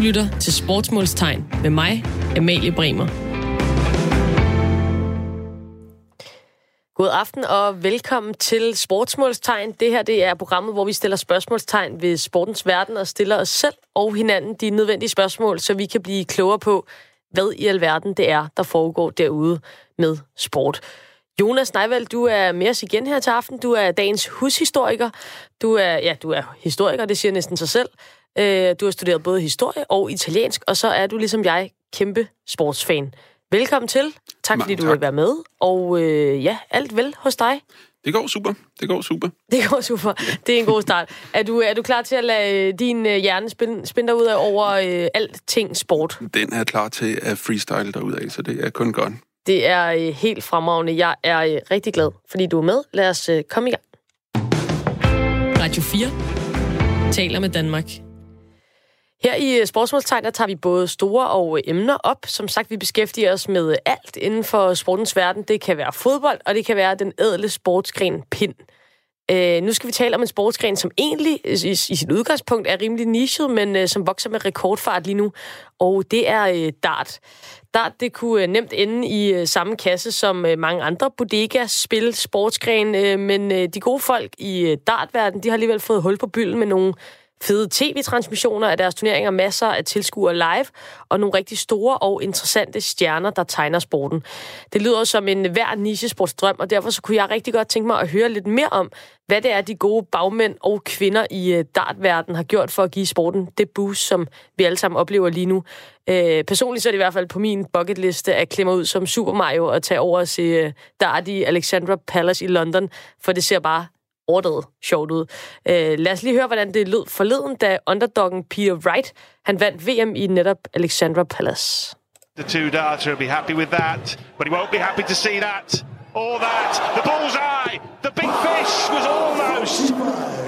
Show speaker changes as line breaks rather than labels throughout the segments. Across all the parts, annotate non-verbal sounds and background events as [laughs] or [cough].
lytter til Sportsmålstegn med mig, Amalie Bremer.
God aften og velkommen til Sportsmålstegn. Det her det er programmet, hvor vi stiller spørgsmålstegn ved sportens verden og stiller os selv og hinanden de nødvendige spørgsmål, så vi kan blive klogere på, hvad i alverden det er, der foregår derude med sport. Jonas Neivald, du er med os igen her til aften. Du er dagens hushistoriker. Du er, ja, du er historiker, det siger næsten sig selv. Øh, du har studeret både historie og italiensk, og så er du ligesom jeg kæmpe sportsfan. Velkommen til. Tak
Mange
fordi du
tak.
vil være med. Og øh, ja, alt vel hos dig.
Det går super. Det går super. [laughs]
Det går super. Det er en god start. Er du, er du klar til at lade din øh, hjerne spinde, spinde dig ud af over øh, alting sport?
Den er klar til at freestyle derudad, så det er kun godt.
Det er øh, helt fremragende. Jeg er øh, rigtig glad, fordi du er med. Lad os øh, komme i gang.
Radio 4 taler med Danmark.
Her i øh, Sportsmålstegn, der tager vi både store og øh, emner op. Som sagt, vi beskæftiger os med øh, alt inden for sportens verden. Det kan være fodbold, og det kan være den ædle sportsgren pind. Øh, nu skal vi tale om en sportsgren, som egentlig øh, i, i sit udgangspunkt er rimelig nichet, men øh, som vokser med rekordfart lige nu. Og det er øh, dart. Dart, det kunne øh, nemt ende i øh, samme kasse som øh, mange andre bodega-spil, sportsgren, øh, men øh, de gode folk i øh, dartverden, de har alligevel fået hul på bylden med nogle fede tv-transmissioner af deres turneringer, masser af tilskuere live, og nogle rigtig store og interessante stjerner, der tegner sporten. Det lyder som en hver nichesportsdrøm, og derfor så kunne jeg rigtig godt tænke mig at høre lidt mere om, hvad det er, de gode bagmænd og kvinder i øh, dartverdenen har gjort for at give sporten det boost, som vi alle sammen oplever lige nu. Øh, personligt så er det i hvert fald på min bucketliste at klemme ud som Super Mario og tage over og se øh, dart i Alexandra Palace i London, for det ser bare overdrevet sjovt ud. Øh, lad os lige høre, hvordan det lød forleden, da underdoggen Peter Wright, han vandt VM i netop Alexandra Palace.
The two darter will be happy with that, but he won't be happy to see that All that. The bullseye, the big fish was almost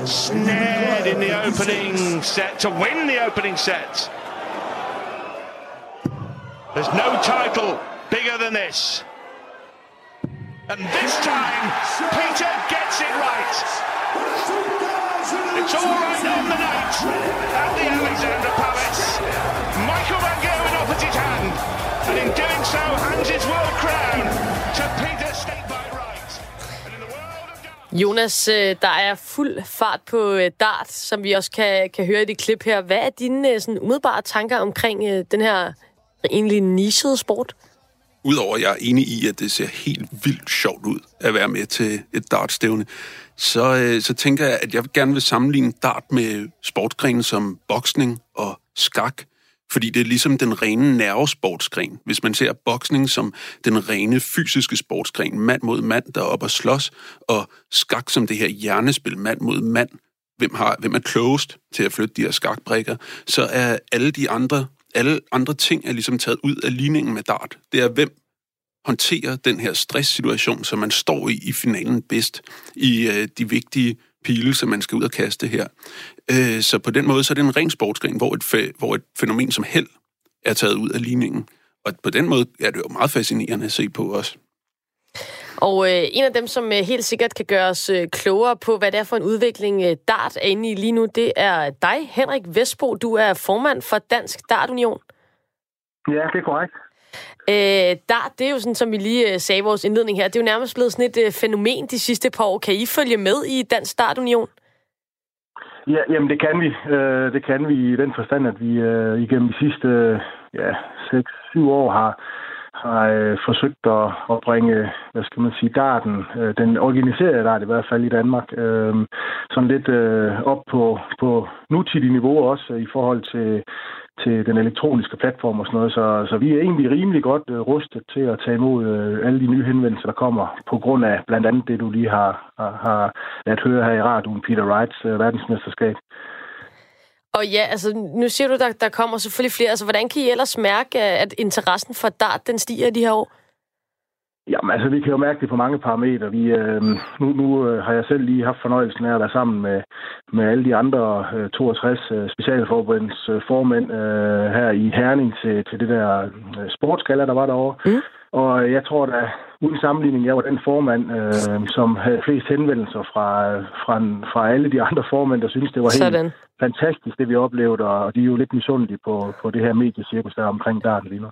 snared in the opening set to win the opening set. There's no title bigger than this. And this time, Peter gets it right. It's all right on the night at the Alexander Palace. Michael Van Gerwen offers his hand, and in doing so, hands his world crown to Peter State by right. And in the world of
Jonas, øh, der er fuld fart på øh, dart, som vi også kan, kan høre i det klip her. Hvad er dine øh, sådan, umiddelbare tanker omkring den her egentlig nichede sport?
Udover at jeg er enig i, at det ser helt vildt sjovt ud at være med til et dartstævne, så, øh, så tænker jeg, at jeg gerne vil sammenligne dart med sportsgrene som boksning og skak. Fordi det er ligesom den rene nervesportsgren. Hvis man ser boksning som den rene fysiske sportsgren, mand mod mand, der er oppe og slås, og skak som det her hjernespil, mand mod mand, hvem, har, hvem er klogest til at flytte de her skakbrikker, så er alle de andre, alle andre ting er ligesom taget ud af ligningen med dart. Det er, hvem håndterer den her stresssituation, som man står i i finalen bedst, i øh, de vigtige pile, som man skal ud og kaste her. Øh, så på den måde så er det en ren sportsgren, hvor et, fæ- hvor et fænomen som held er taget ud af ligningen. Og på den måde er det jo meget fascinerende at se på også.
Og øh, en af dem, som øh, helt sikkert kan gøre os øh, klogere på, hvad det er for en udvikling øh, Dart er inde i lige nu, det er dig, Henrik Vestbo. Du er formand for Dansk Dartunion.
Ja, det er korrekt.
Øh, Dart, det er jo sådan, som vi lige øh, sagde i vores indledning her, det er jo nærmest blevet sådan et øh, fænomen de sidste par år. Kan I følge med i Dansk Dartunion?
Ja, jamen det kan vi. Øh, det kan vi i den forstand, at vi øh, igennem de sidste øh, ja, 6-7 år har, har øh, forsøgt at, at bringe, hvad skal man sige, darten, øh, den organiserede dart i hvert fald i Danmark, øh, sådan lidt øh, op på, på nutidig niveau også i forhold til, til den elektroniske platform og sådan noget. Så, så vi er egentlig rimelig godt øh, rustet til at tage imod øh, alle de nye henvendelser, der kommer på grund af blandt andet det, du lige har, har, har ladet høre her i radioen, Peter Wrights øh, verdensmesterskab.
Og ja, altså nu siger du, der, der kommer selvfølgelig flere. Altså, hvordan kan I ellers mærke, at interessen for dart, den stiger de her år?
Jamen altså, vi kan jo mærke det på mange parametre. Vi, øh, nu nu øh, har jeg selv lige haft fornøjelsen af at være sammen med, med alle de andre øh, 62 øh, specialforbunds øh, formænd øh, her i Herning til, til det der øh, sportsgala, der var derovre.
Mm.
Og jeg tror da, uden sammenligning, jeg var den formand, øh, som havde flest henvendelser fra, fra, fra alle de andre formænd, der synes det var helt Sådan. fantastisk, det vi oplevede, og de er jo lidt misundelige på, på det her mediecirkus, der er omkring darten lige nu.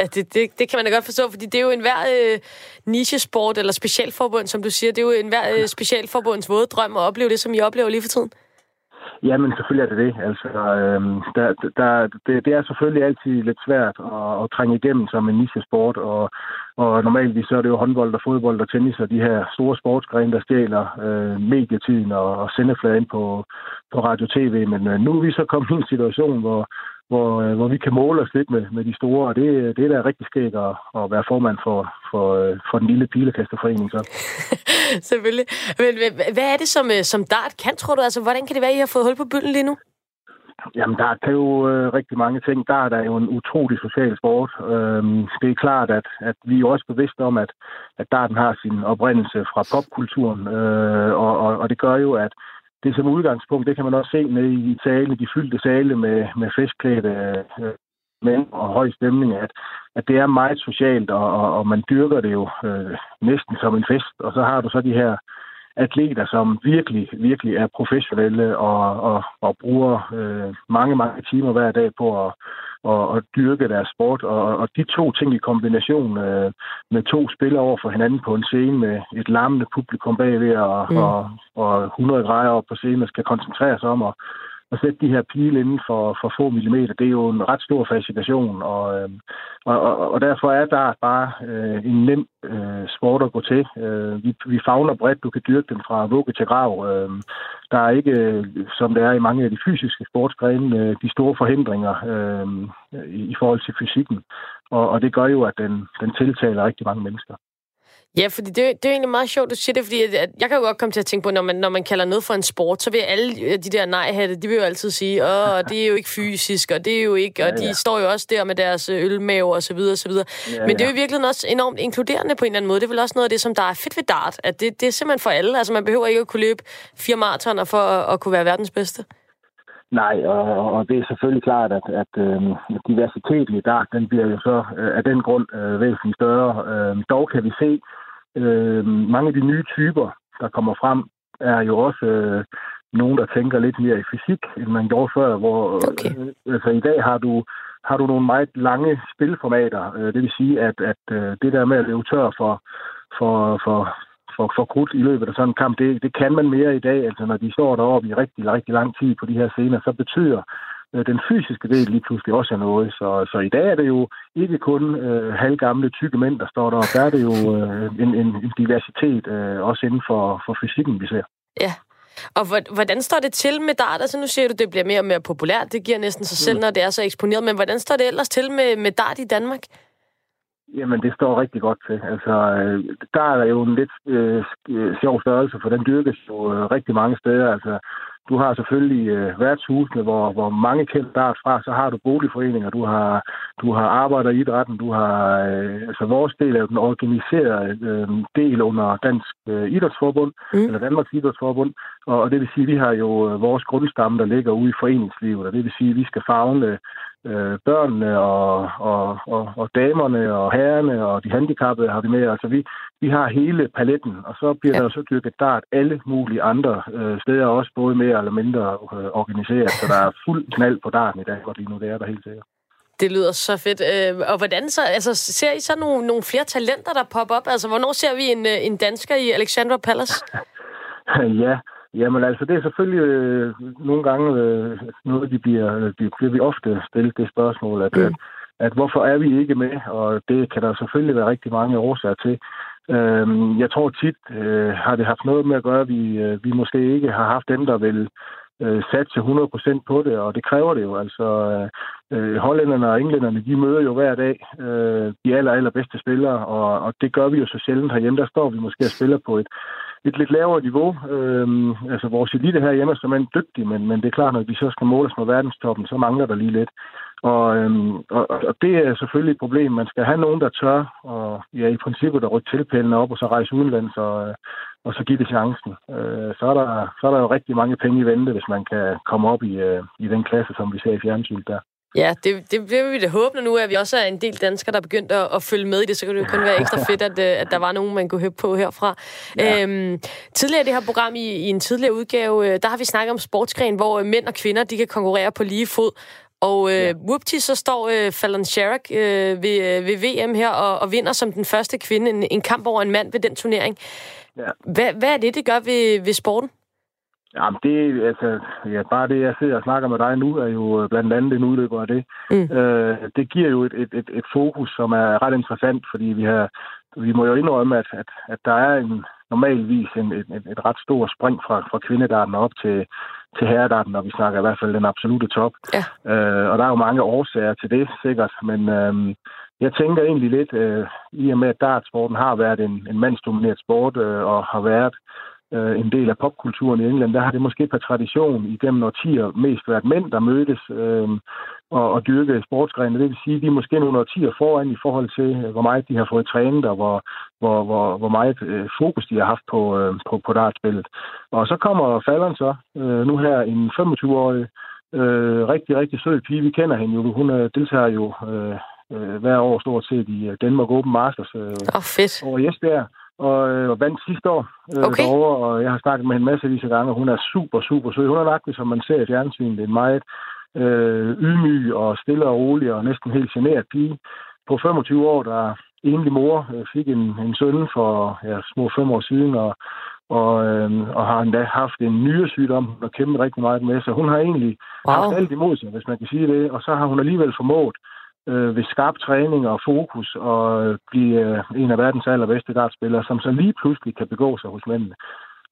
Ja, det, det, det kan man da godt forstå, fordi det er jo en hver øh, nichesport eller specialforbund, som du siger. Det er jo en hver øh, specialforbunds våde drøm at opleve det, som I oplever lige for tiden.
Jamen, selvfølgelig er det det. Altså, øhm, der, der, det, det er selvfølgelig altid lidt svært at, at trænge igennem som en nichesport, og, og normalt så er det jo håndbold og fodbold og tennis og de her store sportsgrene, der stjæler øh, medietiden og, og sendefladen på, på radio-tv. Men øh, nu er vi så kommet i en situation, hvor, hvor, øh, hvor vi kan måle os lidt med, med de store, og det, det er da rigtig skægt at, at være formand for, for, øh, for den lille pilekasterforening. Så. [laughs]
Selvfølgelig. Men hvad er det, som, øh, som Dart kan, tror du? Altså, hvordan kan det være, at I har fået hul på bylden lige nu?
Jamen, der er jo øh, rigtig mange ting. Der er der jo en utrolig social sport. Øhm, det er klart, at, at vi er også bevidste om, at, at darten har sin oprindelse fra popkulturen, øh, og, og, og det gør jo, at det som udgangspunkt, det kan man også se med i sale, de fyldte sale med, med festklædte øh, mænd og høj stemning, at, at det er meget socialt, og, og, og man dyrker det jo øh, næsten som en fest. Og så har du så de her atleter, som virkelig, virkelig er professionelle og, og, og bruger øh, mange, mange timer hver dag på at, og, og dyrke deres sport. Og, og de to ting i kombination øh, med to spillere over for hinanden på en scene med et larmende publikum bagved og, mm. og, og 100 grader op på scenen og skal koncentrere sig om at at sætte de her pile inden for, for få millimeter, det er jo en ret stor fascination, og, øh, og, og, og derfor er der bare øh, en nem øh, sport at gå til. Øh, vi, vi fagner bredt, du kan dyrke den fra vugge til grav. Øh, der er ikke, øh, som det er i mange af de fysiske sportsgrene, øh, de store forhindringer øh, i, i forhold til fysikken, og, og det gør jo, at den, den tiltaler rigtig mange mennesker.
Ja, fordi det, det er egentlig meget sjovt, du siger det, fordi at jeg kan jo godt komme til at tænke på, når man, når man kalder noget for en sport, så vil alle de der nej-hatte, de vil jo altid sige, åh, det er jo ikke fysisk, og det er jo ikke, og ja, ja. de står jo også der med deres øh, ølmave og så videre, og så videre. Ja, Men det er jo i virkeligheden også enormt inkluderende på en eller anden måde. Det er vel også noget af det, som der er fedt ved dart, at det, det er simpelthen for alle. Altså man behøver ikke at kunne løbe fire maratoner for at, at kunne være verdens bedste.
Nej, og, og det er selvfølgelig klart, at, at øh, diversiteten i dart, den bliver jo så øh, af den grund øh, væsentligt større. Øh, dog kan vi se, Øh, mange af de nye typer, der kommer frem, er jo også øh, nogen, der tænker lidt mere i fysik, end man gjorde før, hvor okay. øh, altså, i dag har du har du nogle meget lange spilformater. Øh, det vil sige, at, at øh, det der med at løbe tør for, for, for, for, for krudt i løbet af sådan en kamp, det, det kan man mere i dag. Altså når de står deroppe i rigtig, rigtig lang tid på de her scener, så betyder den fysiske del lige pludselig også er noget. Så, så i dag er det jo ikke kun øh, halvgamle, tykke mænd, der står der. Der er det jo øh, en, en, en diversitet, øh, også inden for, for fysikken, vi ser.
Ja, og hvordan står det til med dart? Altså nu siger du, det bliver mere og mere populært. Det giver næsten sig selv, mm. når det er så eksponeret. Men hvordan står det ellers til med, med dart i Danmark?
Jamen, det står rigtig godt til. Altså, øh, der er jo en lidt øh, sjov størrelse, for den dyrkes jo øh, rigtig mange steder. Altså, du har selvfølgelig øh, værtshusene, hvor, hvor mange kender dart fra. Så har du boligforeninger, du har, du har arbejder i idrætten, du har... Øh, altså, vores del af den organiserede øh, del under Dansk øh, Idrætsforbund, mm. eller Danmarks Idrætsforbund. Og, og det vil sige, at vi har jo øh, vores grundstamme, der ligger ude i foreningslivet. Og det vil sige, at vi skal fagne øh, børnene og, og, og, og damerne og herrerne og de handicappede har vi med. Altså vi, vi har hele paletten, og så bliver ja. der så dyrket dart alle mulige andre øh, steder også, både mere eller mindre øh, organiseret. Så der er fuld knald på darten i dag, og lige nu det er der helt sikkert.
Det lyder så fedt. Øh, og hvordan så, altså, ser I så nogle, nogle flere talenter, der popper op? Altså, hvornår ser vi en, øh, en dansker i Alexandra Palace? [laughs]
ja, Jamen altså, det er selvfølgelig øh, nogle gange øh, noget, de bliver, de bliver vi ofte stillet det spørgsmål, at, mm. at, at hvorfor er vi ikke med? Og det kan der selvfølgelig være rigtig mange årsager til. Øh, jeg tror tit øh, har det haft noget med at gøre, at vi, øh, vi måske ikke har haft dem, der vil øh, satse 100% på det, og det kræver det jo. Altså, øh, hollænderne og englænderne, de møder jo hver dag øh, de aller, allerbedste spillere, og, og det gør vi jo så sjældent herhjemme. Der står vi måske og spiller på et, et lidt lavere niveau. Øhm, altså vores elite her hjemme er simpelthen dygtig, men, men det er klart, når vi så skal måles med verdenstoppen, så mangler der lige lidt. Og, øhm, og, og det er selvfølgelig et problem. Man skal have nogen, der tør, og ja, i princippet at rykke tilpælene op, og så rejse udenlands, og, øh, og så give det chancen. Øh, så, er der, så er der jo rigtig mange penge i vente, hvis man kan komme op i, øh, i den klasse, som vi ser i fjernsynet der.
Ja, det, det vil vi da håbe, nu at vi også er en del danskere, der er begyndt at, at følge med i det, så kan det jo kun være ekstra fedt, at, øh, at der var nogen, man kunne høre på herfra. Ja. Øhm, tidligere i det her program, i, i en tidligere udgave, øh, der har vi snakket om sportsgren, hvor øh, mænd og kvinder, de kan konkurrere på lige fod. Og øh, ja. whoopty, så står øh, Fallon Sherrock øh, ved, øh, ved VM her og, og vinder som den første kvinde en, en kamp over en mand ved den turnering. Ja. Hvad, hvad er det, det gør ved, ved sporten?
Jamen, det, altså, ja, bare det, jeg sidder og snakker med dig nu, er jo øh, blandt andet en udløber af det. Mm. Øh, det giver jo et, et, et, et fokus, som er ret interessant, fordi vi har, vi må jo indrømme, at, at, at der er en normalvis en, et, et, et ret stort spring fra, fra kvindedarten op til, til herredarten, når vi snakker i hvert fald den absolute top. Ja. Øh, og der er jo mange årsager til det, sikkert, men øh, jeg tænker egentlig lidt, øh, i og med at dartsporten har været en, en mandsdomineret sport, øh, og har været øh, en del af popkulturen i England, der har det måske per tradition igennem årtier mest været mænd, der mødtes øh, og, og dyrke sportsgrene. Det vil sige, at de er måske nogle årtier foran i forhold til, øh, hvor meget de har fået trænet, og hvor, hvor, hvor, hvor meget øh, fokus de har haft på, øh, på, på dartspillet. Og så kommer Fallon så, øh, nu her en 25-årig, øh, rigtig, rigtig sød pige. Vi kender hende jo. Hun øh, deltager jo øh, øh, hver år stort set i øh, Danmark Open Masters øh,
oh, fedt.
over i Esbjerg og øh, vandt sidste år øh, okay. derovre, og jeg har snakket med hende massevis af gange, og hun er super, super sød. Hun er nok, som man ser i fjernsynet, en meget øh, ydmyg og stille og rolig og næsten helt generet pige på 25 år, der enlig mor øh, fik en, en søn for ja, små fem år siden, og, og, øh, og har endda haft en nyresygdom og kæmpet rigtig meget med. Så hun har egentlig wow. haft alt imod sig, hvis man kan sige det, og så har hun alligevel formået øh, øh, ved skarp træning og fokus og øh, blive øh, en af verdens allerbedste dartspillere, som så lige pludselig kan begå sig hos mændene.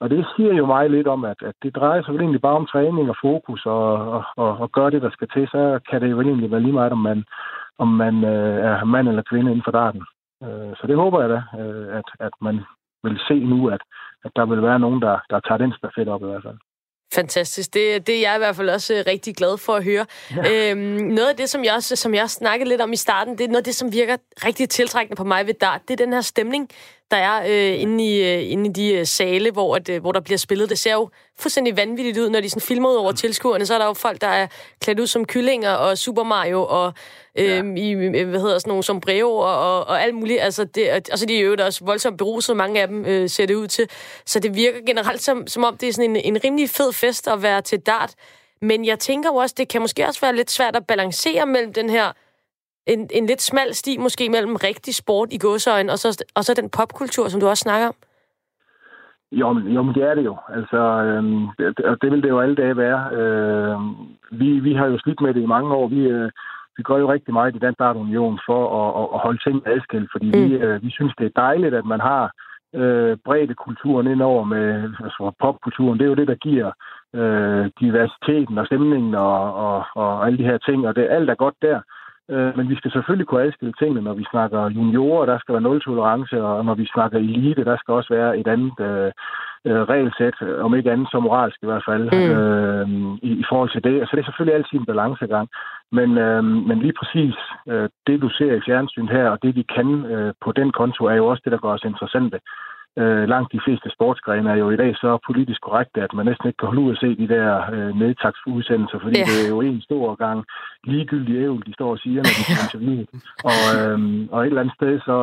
Og det siger jo mig lidt om, at, at det drejer sig vel egentlig bare om træning og fokus og, og, og, og gøre det, der skal til. Så kan det jo egentlig være lige meget, om man, om man øh, er mand eller kvinde inden for darten. Øh, så det håber jeg da, øh, at, at man vil se nu, at, at der vil være nogen, der, der tager den stafet op i hvert fald.
Fantastisk. Det, det er jeg i hvert fald også øh, rigtig glad for at høre. Ja. Øhm, noget af det, som jeg, også, som jeg også snakkede lidt om i starten, det er noget af det, som virker rigtig tiltrækkende på mig ved dart. Det er den her stemning, der er øh, inde, i, øh, inde i de øh, sale, hvor, at, øh, hvor der bliver spillet. Det ser jo fuldstændig vanvittigt ud, når de sådan filmer ud over tilskuerne. Så er der jo folk, der er klædt ud som kyllinger og Super Mario og øh, ja. i, hvad hedder sådan nogle som brev og, og, og alt muligt. Altså, det, og så er de jo også voldsomt beruset, mange af dem øh, ser det ud til. Så det virker generelt som, som om, det er sådan en, en rimelig fed fest at være til dart. Men jeg tænker jo også, det kan måske også være lidt svært at balancere mellem den her en, en lidt smal sti måske mellem rigtig sport i godsøjen og så, og så den popkultur, som du også snakker om?
Jo, men, jo, men det er det jo. Altså, øhm, det, det vil det jo alle dage være. Øh, vi, vi har jo slidt med det i mange år. Vi, øh, vi gør jo rigtig meget i den Union for at, at, at holde ting adskilt, fordi mm. vi, øh, vi synes, det er dejligt, at man har øh, bredde kulturen ind over med altså popkulturen. Det er jo det, der giver øh, diversiteten og stemningen og, og, og alle de her ting, og det alt er godt der. Øh, men vi skal selvfølgelig kunne adskille tingene, når vi snakker juniorer, der skal være nul tolerance, og når vi snakker elite, der skal også være et andet øh, øh, regelsæt, om ikke andet så moralsk i hvert fald, mm. øh, i, i forhold til det. Så det er selvfølgelig altid en balancegang. Men, øh, men lige præcis øh, det, du ser i fjernsyn her, og det, vi kan øh, på den konto, er jo også det, der gør os interessante øh, langt de fleste sportsgrene er jo i dag så politisk korrekte, at man næsten ikke kan holde ud at se de der øh, nedtagsudsendelser, fordi ja. det er jo en stor gang ligegyldig ævel, de står og siger, når de skal [laughs] interviewe. Og, øh, og et eller andet sted, så,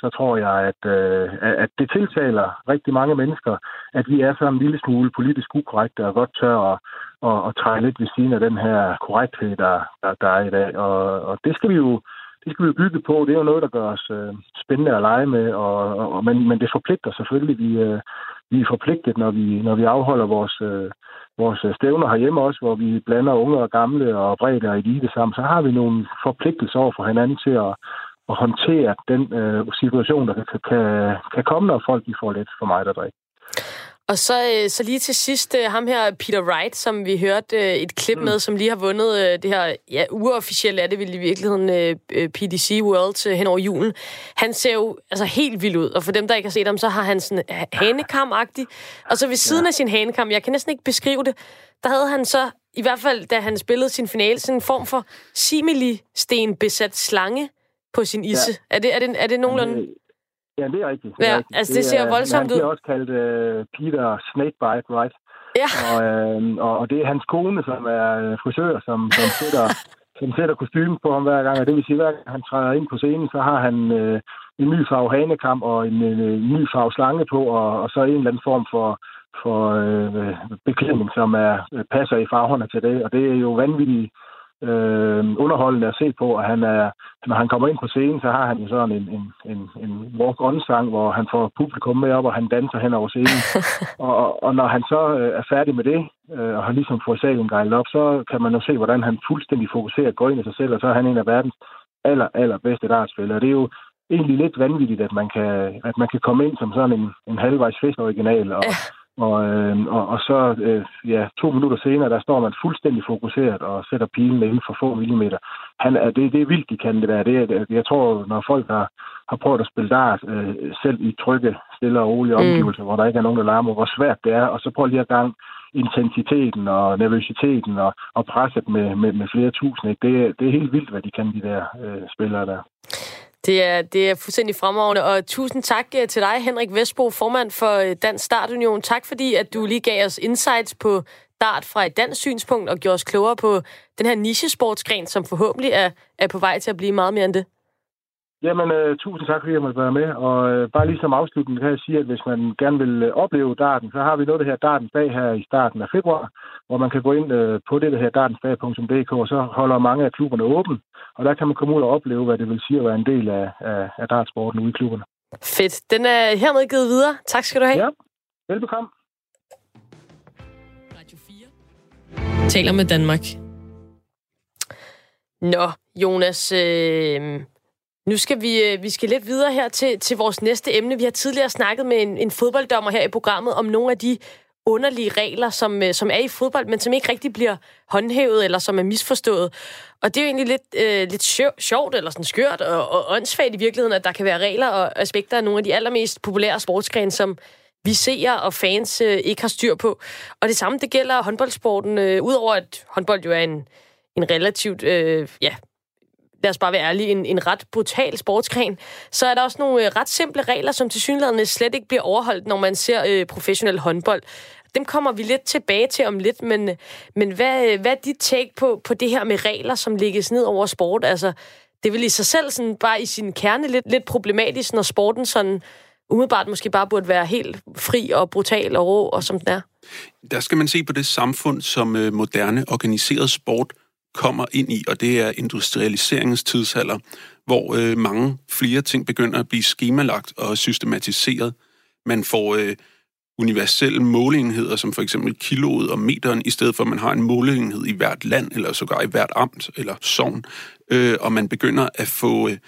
så tror jeg, at, øh, at det tiltaler rigtig mange mennesker, at vi er så en lille smule politisk ukorrekte og godt tør at, at, at træde lidt ved siden af den her korrekthed, der, der, der er i dag. Og, og det skal vi jo det skal vi bygge på. Det er jo noget, der gør os øh, spændende at lege med, og, og, men, men det forpligter selvfølgelig. Vi, øh, vi er forpligtet, når vi, når vi afholder vores, øh, vores øh, stævner herhjemme også, hvor vi blander unge og gamle og bredde og elite sammen, så har vi nogle forpligtelser over for hinanden til at, at håndtere den øh, situation, der kan, kan, kan komme, når folk de får lidt for meget at drikke.
Og så, øh, så lige til sidst, øh, ham her Peter Wright, som vi hørte øh, et klip mm. med, som lige har vundet det her, ja, uofficielt er det vel i virkeligheden PDC World hen over julen. Han ser jo altså helt vild ud, og for dem, der ikke har set ham, så har han sådan hanekam-agtig. Og så ved siden ja. af sin hanekam, jeg kan næsten ikke beskrive det, der havde han så, i hvert fald da han spillede sin finale, sådan en form for simili-sten besat slange på sin isse. Ja. Er, det, er, det, er det nogenlunde...
Ja, det er rigtigt. Det
ja,
rigtigt.
altså det, det ser er, voldsomt ud.
Han også kaldt uh, Peter Snakebite, right?
Ja.
Og, øh, og, det er hans kone, som er øh, frisør, som, som sætter, som sætter kostume på ham hver gang, og det vil sige, at hver gang han træder ind på scenen, så har han øh, en ny farve hanekam og en, en ny farve slange på, og, og så en eller anden form for, for øh, beklædning, som er, passer i farverne til det, og det er jo vanvittigt øh, underholdende at se på, og han er, når han kommer ind på scenen, så har han jo sådan en, en, en, en walk-on-sang, hvor han får publikum med op, og han danser hen over scenen. [laughs] og, og når han så øh, er færdig med det, øh, og har ligesom fået salen gejlet op, så kan man jo se, hvordan han fuldstændig fokuseret går ind i sig selv, og så er han en af verdens aller, aller bedste dartspillere. Det er jo egentlig lidt vanvittigt, at man kan, at man kan komme ind som sådan en, en halvvejs original og, ja og, øh, og, og så øh, ja, to minutter senere, der står man fuldstændig fokuseret og sætter pilen inden for få millimeter. Han er, det, det er vildt, de kan det der. Det, jeg tror, når folk har, har prøvet at spille dart, øh, selv i trygge, stille og rolige mm. omgivelser, mm. hvor der ikke er nogen, der larmer, hvor svært det er, og så prøv lige at gang intensiteten og nervøsiteten og, og presset med, med, med flere tusind. Ikke? Det, det er helt vildt, hvad de kan, de der øh, spillere der.
Det er, det er fuldstændig fremragende, og tusind tak øh, til dig, Henrik Vestbo, formand for øh, Dansk Startunion. Tak fordi, at du lige gav os insights på dart fra et dansk synspunkt og gjorde os klogere på den her nichesportsgren, som forhåbentlig er, er på vej til at blive meget mere end det.
Jamen, uh, tusind tak, fordi jeg måtte være med. Og uh, bare lige som afslutning kan jeg sige, at hvis man gerne vil uh, opleve darten, så har vi noget, der her Dartens Dag her i starten af februar, hvor man kan gå ind uh, på det, der her dartensdag.dk, og så holder mange af klubberne åben. Og der kan man komme ud og opleve, hvad det vil sige at være en del af, af, af dartsporten ude i klubberne.
Fedt. Den er hermed givet videre. Tak skal du have.
Ja, velbekomme.
Radio 4 taler med Danmark.
Nå, Jonas, øh, nu skal vi, øh, vi skal lidt videre her til, til vores næste emne. Vi har tidligere snakket med en, en fodbolddommer her i programmet om nogle af de underlige regler, som, øh, som er i fodbold, men som ikke rigtig bliver håndhævet eller som er misforstået. Og det er jo egentlig lidt, øh, lidt sjovt eller sådan skørt og, og åndssvagt i virkeligheden, at der kan være regler og aspekter af nogle af de allermest populære sportsgrene, som vi ser og fans øh, ikke har styr på. Og det samme, det gælder håndboldsporten. Øh, Udover at håndbold jo er en, en relativt øh, ja, lad os bare være ærlige, en, en ret brutal sportsgren, så er der også nogle øh, ret simple regler, som til synligheden slet ikke bliver overholdt, når man ser øh, professionel håndbold. Dem kommer vi lidt tilbage til om lidt, men, men hvad, øh, hvad er dit take på, på det her med regler, som lægges ned over sport? Altså, det vil i sig selv sådan bare i sin kerne lidt, lidt problematisk, når sporten sådan umiddelbart måske bare burde være helt fri og brutal og rå, og som den er.
Der skal man se på det samfund, som øh, moderne organiseret sport kommer ind i, og det er industrialiseringens tidsalder, hvor øh, mange flere ting begynder at blive skemalagt og systematiseret. Man får øh, universelle måleenheder, som for eksempel kiloet og meteren, i stedet for at man har en måleenhed i hvert land, eller sågar i hvert amt eller sogn. Øh, og man begynder at få... Øh,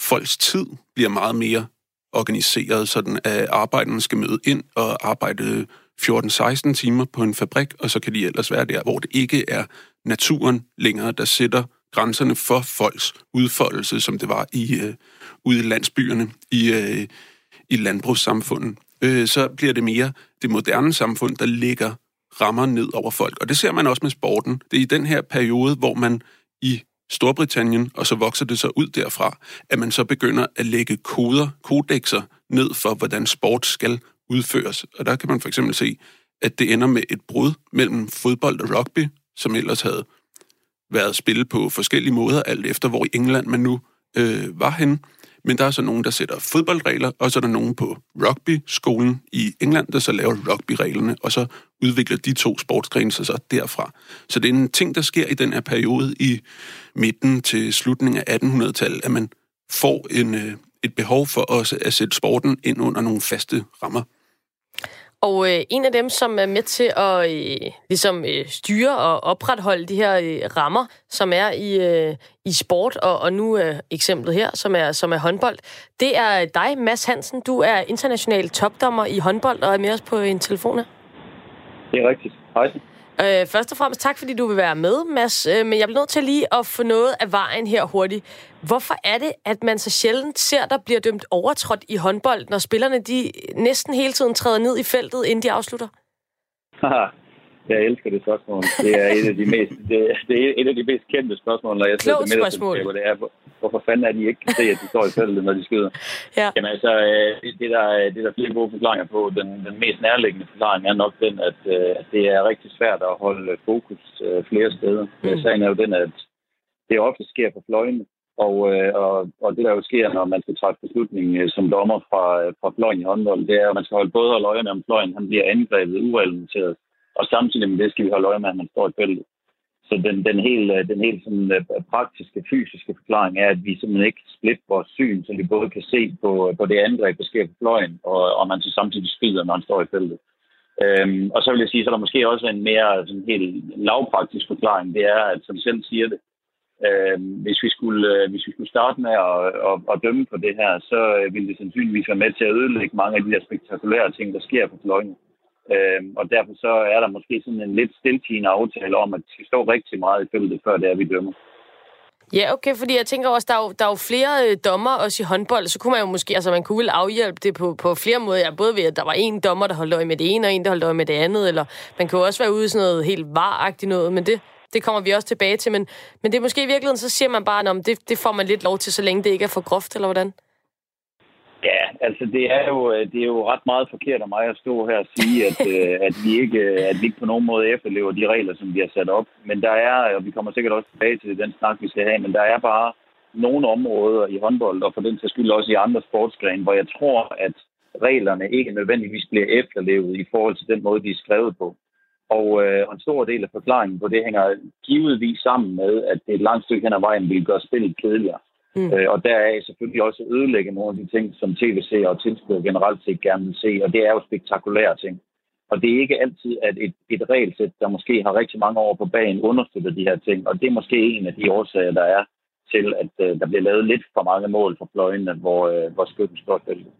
folks tid bliver meget mere organiseret, sådan at arbejderne skal møde ind og arbejde øh, 14-16 timer på en fabrik, og så kan de ellers være der, hvor det ikke er naturen længere, der sætter grænserne for folks udfoldelse, som det var i øh, ude i landsbyerne, i, øh, i landbrugssamfundet. Øh, så bliver det mere det moderne samfund, der ligger rammer ned over folk. Og det ser man også med sporten. Det er i den her periode, hvor man i Storbritannien, og så vokser det så ud derfra, at man så begynder at lægge koder, kodexer ned for, hvordan sport skal udføres. Og der kan man for eksempel se, at det ender med et brud mellem fodbold og rugby, som ellers havde været spillet på forskellige måder, alt efter hvor i England man nu øh, var henne. Men der er så nogen, der sætter fodboldregler, og så er der nogen på rugby-skolen i England, der så laver rugby-reglerne, og så udvikler de to sportsgrene sig så derfra. Så det er en ting, der sker i den her periode i midten til slutningen af 1800-tallet, at man får en, øh, et behov for også at sætte sporten ind under nogle faste rammer.
Og øh, en af dem, som er med til at øh, ligesom øh, styre og opretholde de her øh, rammer, som er i, øh, i sport, og, og nu øh, eksemplet her, som er, som er håndbold, det er dig, Mads Hansen. Du er international topdommer i håndbold og er med os på en telefon her.
Det er rigtigt. Hej.
Øh, først og fremmest tak, fordi du vil være med, Mads. Øh, men jeg bliver nødt til lige at få noget af vejen her hurtigt. Hvorfor er det, at man så sjældent ser, der bliver dømt overtrådt i håndbold, når spillerne de næsten hele tiden træder ned i feltet, inden de afslutter? [laughs]
Jeg elsker det spørgsmål. Det er et af de mest, det, det er et af de mest kendte spørgsmål, når jeg
sidder til spørgsmål.
Det er, hvorfor fanden er de ikke kan se, at de står i feltet, når de skyder?
Ja.
Jamen altså, øh, det, det, der, det er der flere gode forklaringer på. Den, den mest nærliggende forklaring er nok den, at, øh, at det er rigtig svært at holde fokus øh, flere steder. Mm. Sagen er jo den, at det ofte sker på fløjene. Og, og, og det, der jo sker, når man skal træffe beslutning øh, som dommer fra, fra fløjen i håndbold, det er, at man skal holde både øje med, om fløjen han bliver angrebet urelateret, og samtidig med det skal vi holde øje med, at man står i feltet. Så den, den helt, øh, den helt sådan, øh, praktiske, fysiske forklaring er, at vi simpelthen ikke splitter vores syn, så vi både kan se på, på det angreb, der sker på fløjen, og, og man så samtidig skyder, når man står i feltet. Øhm, og så vil jeg sige, så er der måske også en mere sådan helt lavpraktisk forklaring. Det er, at som selv siger det, øhm, hvis, vi skulle, øh, hvis vi skulle starte med at, at, at dømme på det her, så øh, ville det sandsynligvis være med til at ødelægge mange af de der spektakulære ting, der sker på fløjen. Øhm, og derfor så er der måske sådan en lidt stiltigende aftale om, at det skal stå rigtig meget i feltet, før det er, vi dømmer.
Ja, okay, fordi jeg tænker også, der er jo, der er jo flere øh, dommer også i håndbold, så kunne man jo måske, altså man kunne vel afhjælpe det på, på flere måder. Ja, både ved, at der var en dommer, der holdt øje med det ene, og en, der holdt øje med det andet, eller man kunne også være ude i sådan noget helt varagtigt noget, men det, det kommer vi også tilbage til. Men, men det er måske i virkeligheden, så siger man bare, at det, det får man lidt lov til, så længe det ikke er for groft, eller hvordan?
Altså det er jo det er jo ret meget forkert af mig at stå her og sige, at, [laughs] øh, at, vi ikke, at vi ikke på nogen måde efterlever de regler, som vi har sat op. Men der er, og vi kommer sikkert også tilbage til den snak, vi skal have, men der er bare nogle områder i håndbold, og for den sags skyld også i andre sportsgrene, hvor jeg tror, at reglerne ikke nødvendigvis bliver efterlevet i forhold til den måde, de er skrevet på. Og øh, en stor del af forklaringen på det hænger givetvis sammen med, at det et langt stykke hen ad vejen vil gøre spillet kedeligere. Mm. Øh, og der er selvfølgelig også ødelægge nogle af de ting, som tv-seere og tilskuere generelt set gerne vil se, og det er jo spektakulære ting. Og det er ikke altid, at et, et regelsæt, der måske har rigtig mange år på bagen, understøtter de her ting. Og det er måske en af de årsager, der er til, at øh, der bliver lavet lidt for mange mål for fløjene, hvor, øh, hvor skytten står feltet.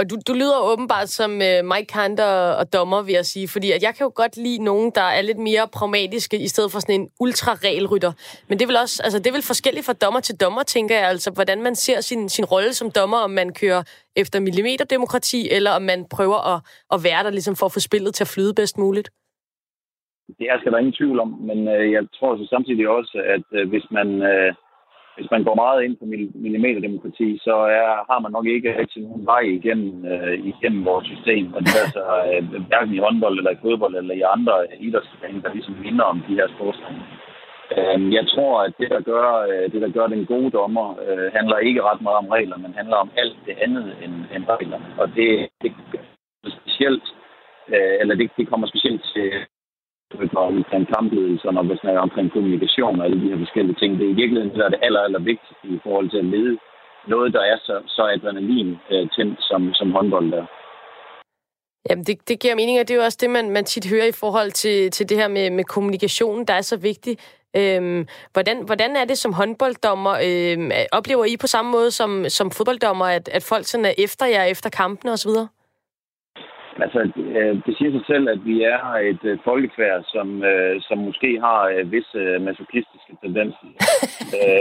Og du, du lyder åbenbart som øh, Mike Hunter og dommer, vil jeg sige, fordi at jeg kan jo godt lide nogen, der er lidt mere pragmatiske, i stedet for sådan en ultra-regelrytter. Men det er vel også, altså det er vel forskelligt fra dommer til dommer, tænker jeg, altså hvordan man ser sin, sin rolle som dommer, om man kører efter millimeterdemokrati, eller om man prøver at, at være der ligesom for at få spillet til at flyde bedst muligt.
Altså, det er skal der ingen tvivl om, men øh, jeg tror så samtidig også, at øh, hvis man... Øh, hvis man går meget ind på millimeterdemokrati, så er, har man nok ikke rigtig nogen vej igennem, øh, igennem vores system. Og det er altså øh, hverken i håndbold eller i fodbold eller i andre idrætsgrene, der ligesom minder om de her sportsgrene. Øh, jeg tror, at det der, gør, øh, det, der gør den gode dommer, øh, handler ikke ret meget om regler, men handler om alt det andet end, end reglerne. Og det, det specielt, øh, eller det, det kommer specielt til omkring kampledelser, når vi snakker omkring kommunikation og alle de her forskellige ting. Det er i virkeligheden det er det aller, aller vigtigste i forhold til at lede noget, der er så, så adrenalin-tændt øh, som, som håndbold der.
Jamen, det, det giver mening, og det er jo også det, man, man tit hører i forhold til, til det her med, med kommunikation, der er så vigtigt. Øhm, hvordan, hvordan er det som håndbolddommer? Øhm, oplever I på samme måde som, som fodbolddommer, at, at folk sådan er efter jer, efter kampene osv.?
Altså, øh, det siger sig selv, at vi er et øh, folkefærd, som, øh, som måske har visse masochistiske tendenser.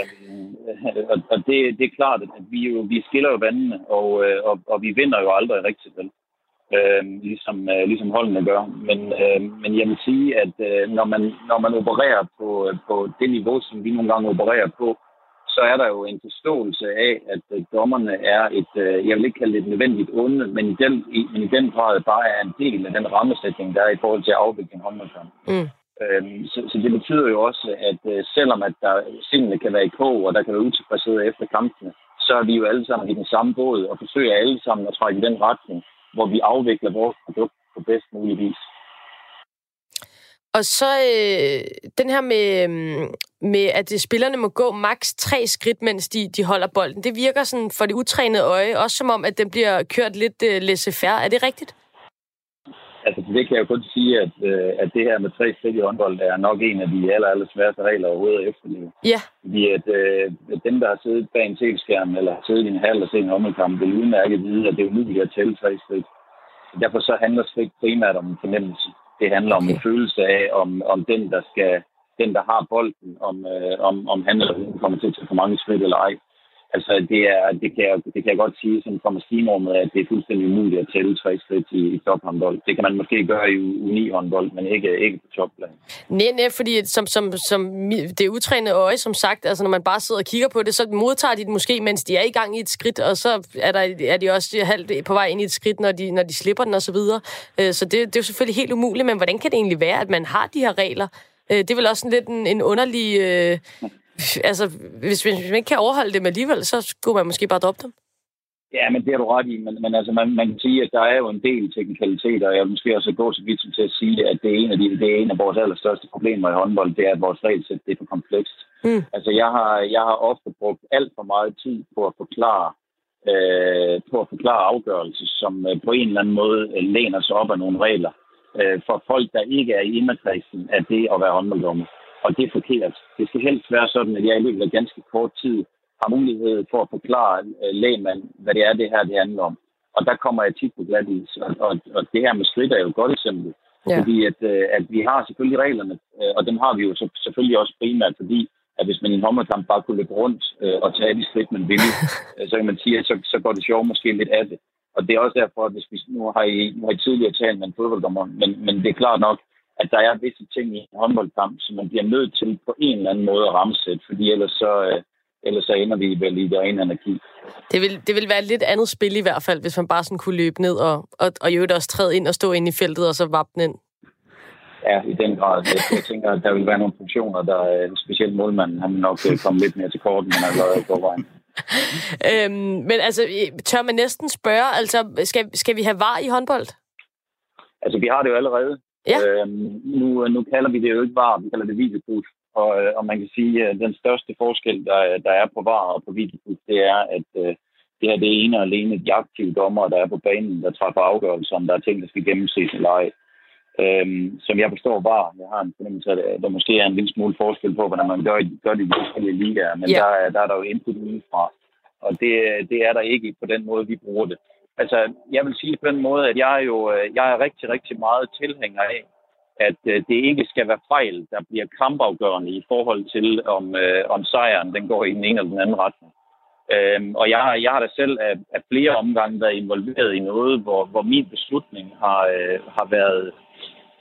[laughs] og og det, det er klart, at vi jo vi skiller jo vandene, og, og, og vi vinder jo aldrig rigtigt, vel? Øh, ligesom, øh, ligesom holdene gør. Men, øh, men jeg vil sige, at øh, når, man, når man opererer på, på det niveau, som vi nogle gange opererer på, så er der jo en forståelse af, at øh, dommerne er et, øh, jeg vil ikke kalde det et nødvendigt onde, men i den, i, men i den grad bare er en del af den rammesætning, der er i forhold til at afvikle en håndboldkamp. Mm. Øhm, så, så det betyder jo også, at øh, selvom at der sindene kan være i kog, og der kan være utilfredshed efter kampene, så er vi jo alle sammen i den samme båd og forsøger alle sammen at trække i den retning, hvor vi afvikler vores produkt på bedst mulig vis.
Og så øh, den her med, øhm, med, at spillerne må gå maks tre skridt, mens de, de holder bolden. Det virker sådan for det utrænede øje, også som om, at den bliver kørt lidt øh, laissez-faire. Er det rigtigt?
Altså, det kan jeg jo kun sige, at, øh, at det her med tre skridt i håndbold er nok en af de aller, aller sværeste regler overhovedet at efterleve.
Ja.
Fordi at øh, dem, der har siddet bag en tv-skærm eller har siddet i en halv og set en håndboldkamp, vil udmærket vide, at det er umuligt at tælle tre skridt. Derfor så handler skridt primært om en fornemmelse. Det handler okay. om en følelse af, om, om den, der skal, den, der har bolden, om, øh, om, om han eller hun kommer til at for mange skridt eller ej. Altså, det, er, det, kan jeg, det kan jeg godt sige som fra maskinrummet, at det er fuldstændig umuligt at tælle tre skridt i, i tophåndbold. Det kan man måske gøre i unihåndbold, men ikke, ikke på topplan.
Nej, nej, fordi som, som, som det utrænede øje, som sagt, altså når man bare sidder og kigger på det, så modtager de det måske, mens de er i gang i et skridt, og så er, der, er de også halvt på vej ind i et skridt, når de, når de slipper den og så videre. Øh, så det, det er jo selvfølgelig helt umuligt, men hvordan kan det egentlig være, at man har de her regler? Øh, det er vel også sådan lidt en, en underlig... Øh, Altså, hvis, hvis man ikke kan overholde dem alligevel, så skulle man måske bare droppe dem.
Ja, men det har du ret i. Men, men altså, man, man kan sige, at der er jo en del teknikaliteter, og jeg vil måske også gå så vidt som til at sige, at det er en af, de, det er en af vores allerstørste problemer i håndbold, det er, at vores regelsæt det er for komplekst. Mm. Altså, jeg har, jeg har ofte brugt alt for meget tid på at forklare øh, på at forklare afgørelser, som øh, på en eller anden måde øh, læner sig op af nogle regler øh, for folk, der ikke er i inderkredsen af det at være håndbolddommer. Og det er forkert. Det skal helst være sådan, at jeg i løbet af ganske kort tid har mulighed for at forklare øh, lægmand, hvad det er, det her det handler om. Og der kommer jeg tit på glat. Og, og, og det her med skridt er jo et godt eksempel. Ja. Fordi at, øh, at vi har selvfølgelig reglerne, øh, og dem har vi jo så, selvfølgelig også primært, fordi at hvis man i en håndboldkamp bare kunne løbe rundt øh, og tage de skridt, man ville, [laughs] øh, så kan man sige, at så, så går det sjovt måske lidt af det. Og det er også derfor, at hvis vi, nu har I, nu har I tidligere talt med en fodbolddommer, men, men det er klart nok, at der er visse ting i en håndboldkamp, som man bliver nødt til på en eller anden måde at ramsætte, fordi ellers så, øh, ellers så ender vi vel i det rene anarki.
Det vil, det vil være et lidt andet spil i hvert fald, hvis man bare sådan kunne løbe ned og, og, og i øvrigt også træde ind og stå ind i feltet og så vappe den ind.
Ja, i den grad. Jeg, jeg tænker, at der vil være nogle funktioner, der øh, specielt målmanden, han nok øh, komme lidt mere til korten, end han allerede på vejen. [laughs]
øhm, men altså, tør man næsten spørge, altså, skal, skal vi have var i håndbold?
Altså, vi har det jo allerede.
Ja.
Øhm, nu, nu kalder vi det jo ikke var, vi kalder det videoput. Og, øh, og man kan sige, at den største forskel, der, der er på var og på videoput, det er, at øh, det her det er ene og alene de aktive dommer, der er på banen, der træffer afgørelser, om der er ting, der skal gennemses eller ej. Øhm, som jeg forstår var, jeg har en fornemmelse af, at der måske er en lille smule forskel på, hvordan man gør, gør det i de forskellige ligaer, men yeah. der, der er der jo input udefra, og det, det er der ikke på den måde, vi bruger det. Altså, jeg vil sige på den måde, at jeg er jo øh, jeg er rigtig, rigtig meget tilhænger af, at øh, det ikke skal være fejl, der bliver kampafgørende i forhold til, om, øh, om sejren den går i den ene eller den anden retning. Øhm, og jeg, jeg har da selv af, af flere omgange været involveret i noget, hvor, hvor min beslutning har, øh, har været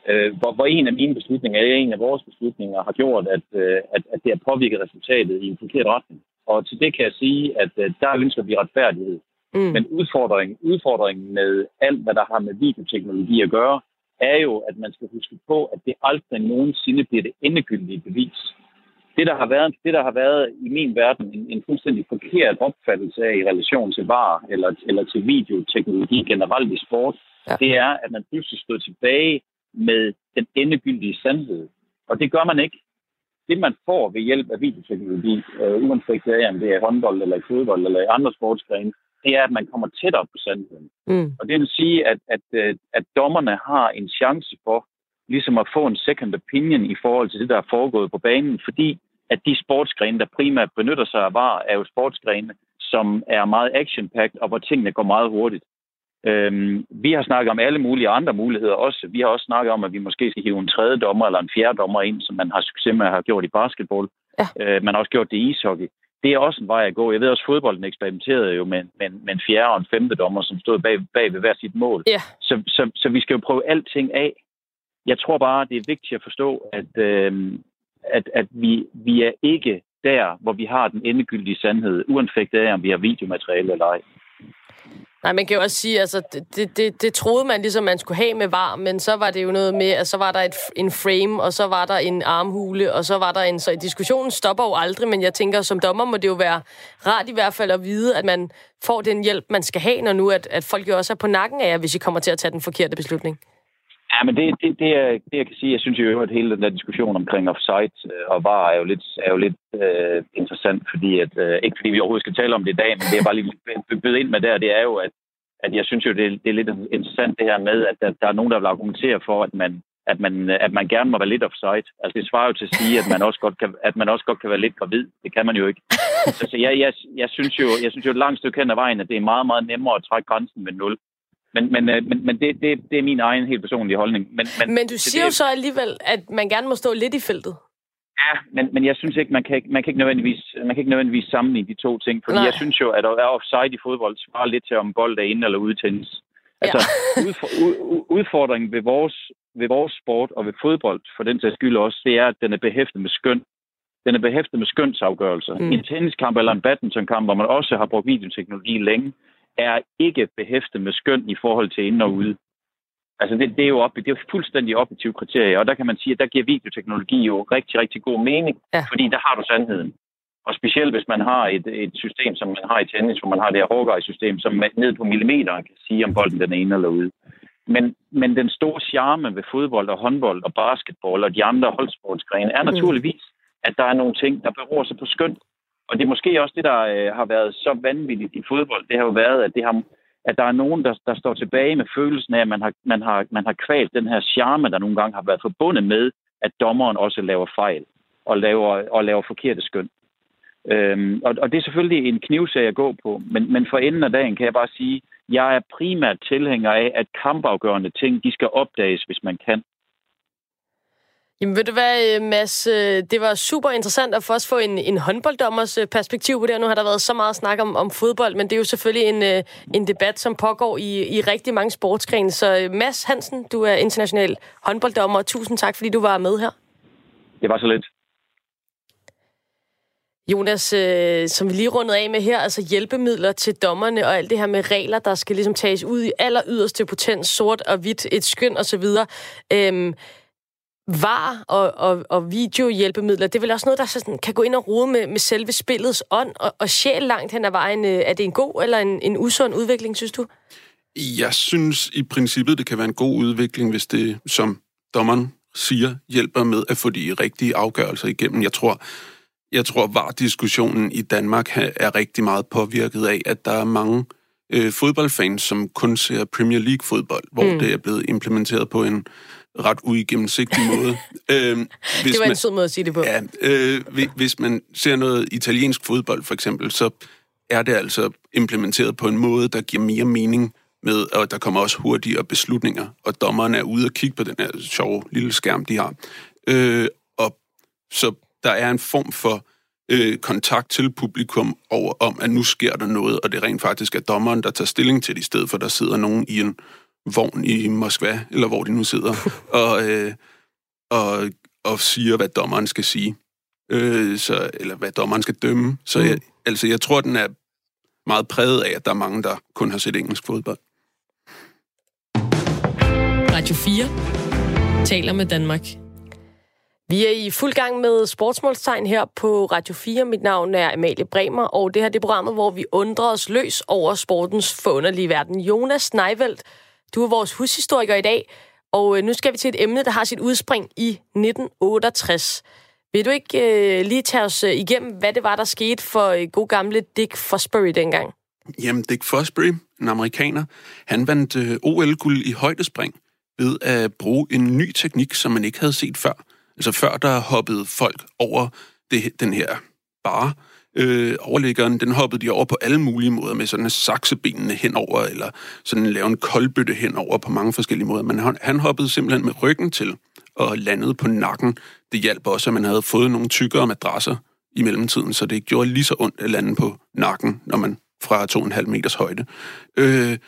øh, hvor, hvor en af mine beslutninger, eller en af vores beslutninger, har gjort, at, øh, at, at det har påvirket resultatet i en forkert retning. Og til det kan jeg sige, at øh, der ønsker vi retfærdighed. Mm. Men udfordringen, udfordringen med alt, hvad der har med videoteknologi at gøre, er jo, at man skal huske på, at det aldrig nogensinde bliver det endegyldige bevis. Det, der har været, det, der har været i min verden en, en fuldstændig forkert opfattelse af i relation til var eller, eller til videoteknologi generelt i sport, ja. det er, at man pludselig stod tilbage med den endegyldige sandhed. Og det gør man ikke. Det, man får ved hjælp af videoteknologi, øh, uanset om det er håndbold eller i fodbold eller i andre sportsgrene, det er, at man kommer tættere på sandheden. Mm. Og det vil sige, at, at, øh, at dommerne har en chance for ligesom at få en second opinion i forhold til det, der er foregået på banen, fordi at de sportsgrene, der primært benytter sig af VAR, er jo sportsgrene, som er meget action-packed, og hvor tingene går meget hurtigt. Øhm, vi har snakket om alle mulige andre muligheder også. Vi har også snakket om, at vi måske skal hive en tredje dommer eller en fjerde dommer ind, som man har succes med at have gjort i basketball. Ja. Øh, man har også gjort det i ishockey. Det er også en vej at gå. Jeg ved også, at fodbolden eksperimenterede jo med, med, med en fjerde og en femte dommer, som stod bag, bag ved hver sit mål.
Ja.
Så, så, så vi skal jo prøve alting af. Jeg tror bare, det er vigtigt at forstå, at, øh, at, at vi, vi er ikke der, hvor vi har den endegyldige sandhed, uanfægtet af, om vi har videomateriale eller ej.
Nej, man kan jo også sige, altså, det, det, det troede man ligesom, man skulle have med var, men så var det jo noget med, at så var der et, en frame, og så var der en armhule, og så var der en... Så diskussionen stopper jo aldrig, men jeg tænker, som dommer må det jo være rart i hvert fald at vide, at man får den hjælp, man skal have, når nu at, at folk jo også er på nakken af jer, hvis I kommer til at tage den forkerte beslutning.
Ja, men det, det, det, er, det jeg kan sige, jeg synes jo, at hele den der diskussion omkring offside øh, og var er jo lidt, er jo lidt uh, interessant, fordi at, uh, ikke fordi vi overhovedet skal tale om det i dag, men det er bare lige byde ind med der, det er jo, at, at jeg synes jo, det, det er lidt interessant det her med, at der, der er nogen, der vil argumentere for, at man, at man, at man gerne må være lidt offside. Altså det svarer jo til at sige, at man også godt kan, at man også godt kan være lidt gravid. Det kan man jo ikke. [laughs] Altså jeg, jeg, jeg, synes jo, jeg synes jo et langt stykke hen ad vejen, at det er meget, meget nemmere at trække grænsen med 0. Men, men, øh, men, men det, det, det er min egen helt personlige holdning. Men,
men, men du siger det, jo så alligevel, at man gerne må stå lidt i feltet.
Ja, men, men jeg synes ikke, man kan ikke, man kan ikke nødvendigvis, man kan ikke nødvendigvis sammenligne de to ting. Fordi Nej. jeg synes jo, at der er offside i fodbold svarer lidt til, om bold er inde eller ude tennis. Altså, ja. udfordringen ved vores, ved vores sport og ved fodbold, for den sags skyld også, det er, at den er behæftet med skøn. Den er behæftet med skønsafgørelser. Mm. En tenniskamp eller en badmintonkamp, hvor man også har brugt videoteknologi længe, er ikke behæftet med skøn i forhold til ind og ude. Altså det, det er jo op, det er fuldstændig objektive kriterier, og der kan man sige, at der giver videoteknologi jo rigtig, rigtig god mening, ja. fordi der har du sandheden. Og specielt hvis man har et, et system, som man har i tennis, hvor man har det her Hawkeye-system, som ned på millimeter kan sige, om bolden den ene eller ude. Men, men den store charme ved fodbold og håndbold og basketball og de andre holdsportsgrene er mm. naturligvis, at der er nogle ting, der beror sig på skøn. Og det er måske også det, der øh, har været så vanvittigt i fodbold. Det har jo været, at, det har, at der er nogen, der, der står tilbage med følelsen af, at man har, man, har, man har kvalt den her charme, der nogle gange har været forbundet med, at dommeren også laver fejl og laver, og laver forkerte skøn. Øhm, og, og det er selvfølgelig en knivsag at gå på, men, men for enden af dagen kan jeg bare sige, jeg er primært tilhænger af, at kampafgørende ting, de skal opdages, hvis man kan.
Jamen ved du hvad, øh, Mads, øh, det var super interessant at få også få en, en håndbolddommers øh, perspektiv på det, nu har der været så meget snak om, om fodbold, men det er jo selvfølgelig en, en debat, som pågår i, i rigtig mange sportsgrene. Så Mads Hansen, du er international håndbolddommer, tusind tak, fordi du var med her.
Det var så lidt.
Jonas, øh, som vi lige rundede af med her, altså hjælpemidler til dommerne og alt det her med regler, der skal ligesom tages ud i aller yderste potens, sort og hvidt, et skøn osv. Øhm, var og, og, og videohjælpemidler, det er vel også noget, der sådan, kan gå ind og rode med, med selve spillets ånd og, og sjæl langt hen ad vejen. Øh, er det en god eller en, en usund udvikling, synes du?
Jeg synes i princippet, det kan være en god udvikling, hvis det, som dommeren siger, hjælper med at få de rigtige afgørelser igennem. Jeg tror, jeg tror, var diskussionen i Danmark er rigtig meget påvirket af, at der er mange øh, fodboldfans, som kun ser Premier League-fodbold, hvor mm. det er blevet implementeret på en ret uigennemsigtig måde. [laughs]
øhm, hvis det var en sød måde at sige det på.
Ja, øh, hvis man ser noget italiensk fodbold for eksempel, så er det altså implementeret på en måde, der giver mere mening med, og der kommer også hurtigere beslutninger, og dommerne er ude og kigge på den her sjove lille skærm, de har. Øh, og så der er en form for øh, kontakt til publikum over, om, at nu sker der noget, og det rent faktisk er dommeren, der tager stilling til det, i stedet for, der sidder nogen i en vogn i Moskva, eller hvor de nu sidder, [laughs] og, øh, og, og siger, hvad dommeren skal sige. Øh, så, eller hvad dommeren skal dømme. Så jeg, mm. altså, jeg tror, den er meget præget af, at der er mange, der kun har set engelsk fodbold.
Radio 4 taler med Danmark.
Vi er i fuld gang med sportsmålstegn her på Radio 4. Mit navn er Amalie Bremer, og det her det er programmet, hvor vi undrer os løs over sportens forunderlige verden. Jonas Neivelt, du er vores hushistoriker i dag, og øh, nu skal vi til et emne, der har sit udspring i 1968. Vil du ikke øh, lige tage os øh, igennem, hvad det var, der skete for øh, god gamle Dick Fosbury dengang?
Jamen, Dick Fosbury, en amerikaner, han vandt øh, OL-guld i højdespring ved at bruge en ny teknik, som man ikke havde set før. Altså før der hoppede folk over det, den her bare, øh, overliggeren, den hoppede de over på alle mulige måder, med sådan saksebenene henover, eller sådan lave en koldbøtte henover på mange forskellige måder. Men han, han hoppede simpelthen med ryggen til og landede på nakken. Det hjalp også, at man havde fået nogle tykkere madrasser i mellemtiden, så det gjorde lige så ondt at lande på nakken, når man fra 2,5 meters højde. Øh,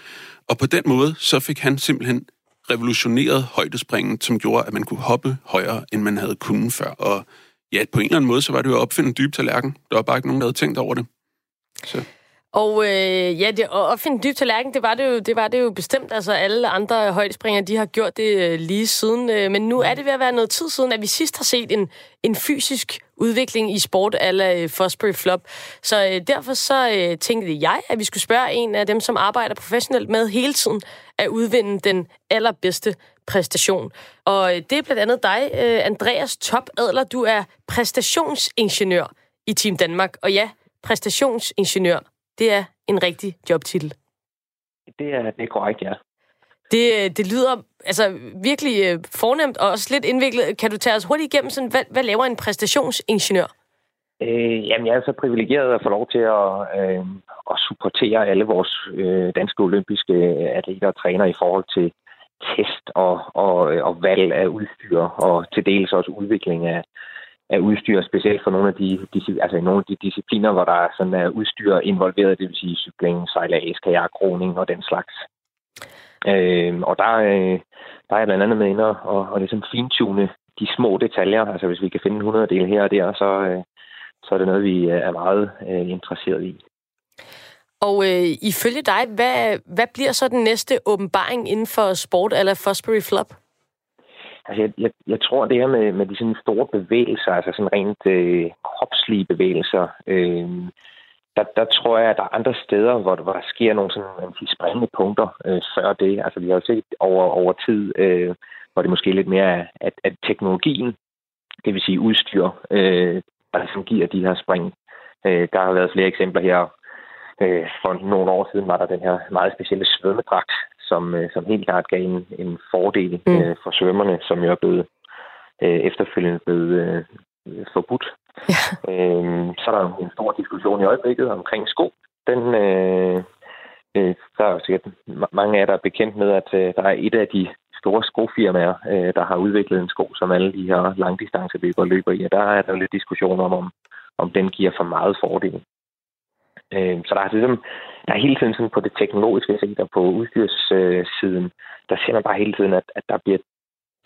og på den måde, så fik han simpelthen revolutioneret højdespringen, som gjorde, at man kunne hoppe højere, end man havde kunnet før. Og ja, på en eller anden måde, så var det jo at opfinde en dyb tallerken. Der var bare ikke nogen, der havde tænkt over det. Så.
Og øh, ja, det, at opfinde en dyb tallerken, det var det, jo, det var det jo bestemt. Altså alle andre højdespringere, de har gjort det øh, lige siden. Øh, men nu er det ved at være noget tid siden, at vi sidst har set en, en fysisk udvikling i sport ala øh, Fosbury Flop. Så øh, derfor så øh, tænkte jeg, at vi skulle spørge en af dem, som arbejder professionelt med hele tiden at udvinde den allerbedste præstation. Og øh, det er blandt andet dig, øh, Andreas Top Adler. Du er præstationsingeniør i Team Danmark. Og ja, præstationsingeniør, det er en rigtig jobtitel.
Det er, det er korrekt, ja.
Det, øh, det lyder altså virkelig fornemt og også lidt indviklet. Kan du tage os hurtigt igennem, sådan, hvad, hvad laver en præstationsingeniør?
Øh, jamen, jeg er så privilegeret at få lov til at, øh, at supportere alle vores øh, danske olympiske atleter og træner i forhold til test og, og, og valg af udstyr, og til dels også udvikling af, af udstyr, specielt for nogle af de, altså nogle af de discipliner, hvor der er sådan er udstyr involveret, det vil sige cykling, sejlads, kajak, roning og den slags. Øh, og der, øh, der er jeg blandt andet med inde og, og, og ligesom fintune de små detaljer. Altså hvis vi kan finde 100 del her og der, så, øh, så er det noget, vi er meget øh, interesseret i.
Og øh, ifølge dig, hvad, hvad bliver så den næste åbenbaring inden for sport eller Fosbury Flop?
Altså, jeg, jeg, jeg tror, det her med, med de sådan store bevægelser, altså sådan rent øh, kropslige bevægelser, øh, der, der tror jeg, at der er andre steder, hvor, hvor der sker nogle sådan de springende punkter øh, før det. Altså, vi har jo set over, over tid, øh, hvor det måske lidt mere at, at teknologien, det vil sige udstyr, øh, der ligesom giver de her spring. Øh, der har været flere eksempler her. Øh, for nogle år siden var der den her meget specielle svømmedragt, som, øh, som helt klart gav en, en fordel mm. øh, for svømmerne, som jo er blevet øh, efterfølgende blevet øh, forbudt. Ja. Øh, så er der en stor diskussion i øjeblikket omkring sko. Den, øh, øh, der er sikkert mange af jer, der er bekendt med, at øh, der er et af de store skofirmaer, øh, der har udviklet en sko, som alle de her langdistanceløbere løber i. Og der er der lidt diskussion om, om, om den giver for meget fordel. Øh, så der er, ligesom, der er hele tiden sådan på det teknologiske set og på udstyrssiden, der ser man bare hele tiden, at, at der bliver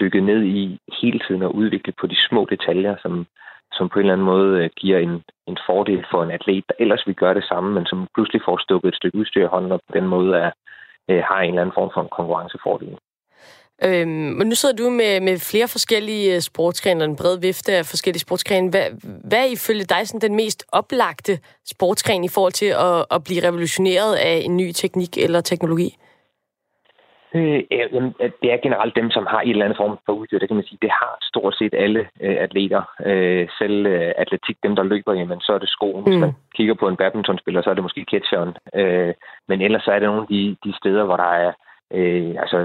dykket ned i hele tiden at udvikle på de små detaljer, som, som på en eller anden måde øh, giver en, en fordel for en atlet, der ellers vil gøre det samme, men som pludselig får stukket et stykke udstyr i hånden, og på den måde er, øh, har en eller anden form for en konkurrencefordel.
Øhm, men nu sidder du med, med flere forskellige øh, sportsgrene, en bred vifte af forskellige sportsgrene. Hvad, hvad er ifølge dig sådan den mest oplagte sportsgren i forhold til at, at blive revolutioneret af en ny teknik eller teknologi?
Øh, det er generelt dem, som har en eller anden form for udstyr. Det kan man sige, det har stort set alle øh, atleter. Øh, selv øh, atletik, dem der løber, jamen, så er det skoen. Mm. Hvis man kigger på en badmintonspiller, så er det måske ketcheren. Øh, men ellers så er det nogle af de, de steder, hvor der er øh, altså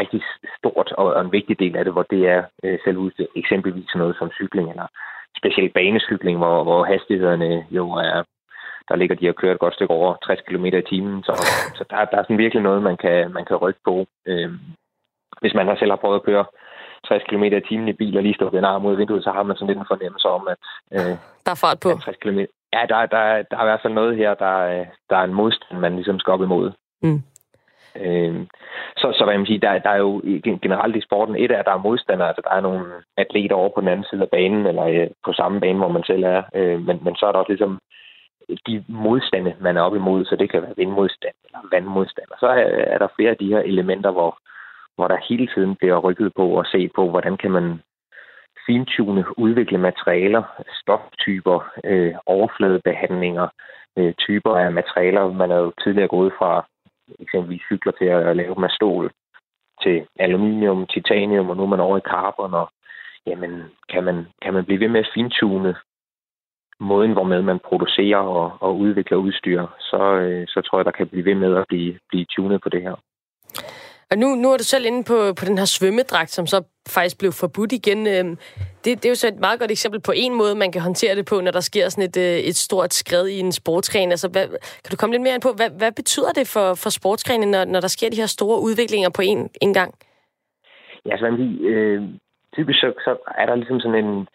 rigtig stort og, og en vigtig del af det, hvor det er øh, selvudstyr. Eksempelvis noget som cykling eller specielt banecykling, hvor, hvor hastighederne jo er der ligger de og kører et godt stykke over 60 km i timen, så, så der, der er sådan virkelig noget, man kan, man kan rykke på. Øh, hvis man har selv har prøvet at køre 60 km i timen i bil og lige stå en arm ud af vinduet, så har man sådan lidt en fornemmelse om, at...
Øh, der er fart på.
60 km. Ja, der, der, der er i hvert fald noget her, der, der er en modstand, man ligesom skal op imod. Mm. Øh, så, så hvad man sige, der, der er jo generelt i sporten, et af, at der er modstandere, altså der er nogle atleter over på den anden side af banen, eller øh, på samme bane, hvor man selv er, øh, men, men så er der også ligesom de modstande, man er op imod, så det kan være vindmodstand eller vandmodstand. Og så er, er der flere af de her elementer, hvor, hvor der hele tiden bliver rykket på og se på, hvordan kan man fintune, udvikle materialer, stoftyper, øh, overfladebehandlinger, øh, typer af materialer. Man er jo tidligere gået fra eksempelvis cykler til at lave med stål, til aluminium, titanium, og nu er man over i carbon, og jamen, kan man, kan man blive ved med at fintune måden, hvormed man producerer og, og udvikler udstyr, så, øh, så tror jeg, der kan blive ved med at blive, blive tunet på det her.
Og nu, nu er du selv inde på, på den her svømmedragt, som så faktisk blev forbudt igen. Øhm, det, det er jo så et meget godt eksempel på en måde, man kan håndtere det på, når der sker sådan et, øh, et stort skred i en sportsgren. Altså, hvad, kan du komme lidt mere ind på, hvad, hvad betyder det for, for sportsgrenen, når, når der sker de her store udviklinger på en, en gang?
Ja, altså, man øh, typisk så, så er der ligesom sådan en,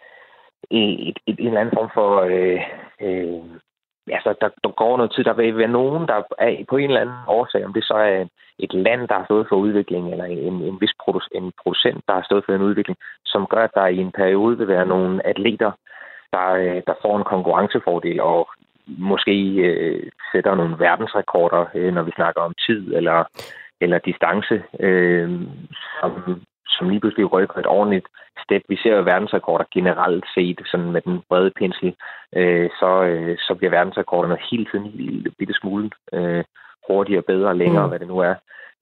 et, et, et, en eller anden form for... Øh, øh, altså, der, der går noget tid. Der vil være nogen, der er på en eller anden årsag, om det så er et land, der har stået for udvikling, eller en, en vis produ- en producent, der har stået for en udvikling, som gør, at der i en periode vil være nogle atleter, der, øh, der får en konkurrencefordel, og måske øh, sætter nogle verdensrekorder, øh, når vi snakker om tid eller, eller distance, øh, som, som lige pludselig rykker et ordentligt step. Vi ser jo verdensrekorder generelt set, sådan med den brede pensel, øh, så, øh, så bliver verdensrekorderne hele tiden en lille bitte smule øh, hurtigere, bedre, længere, mm. hvad det nu er.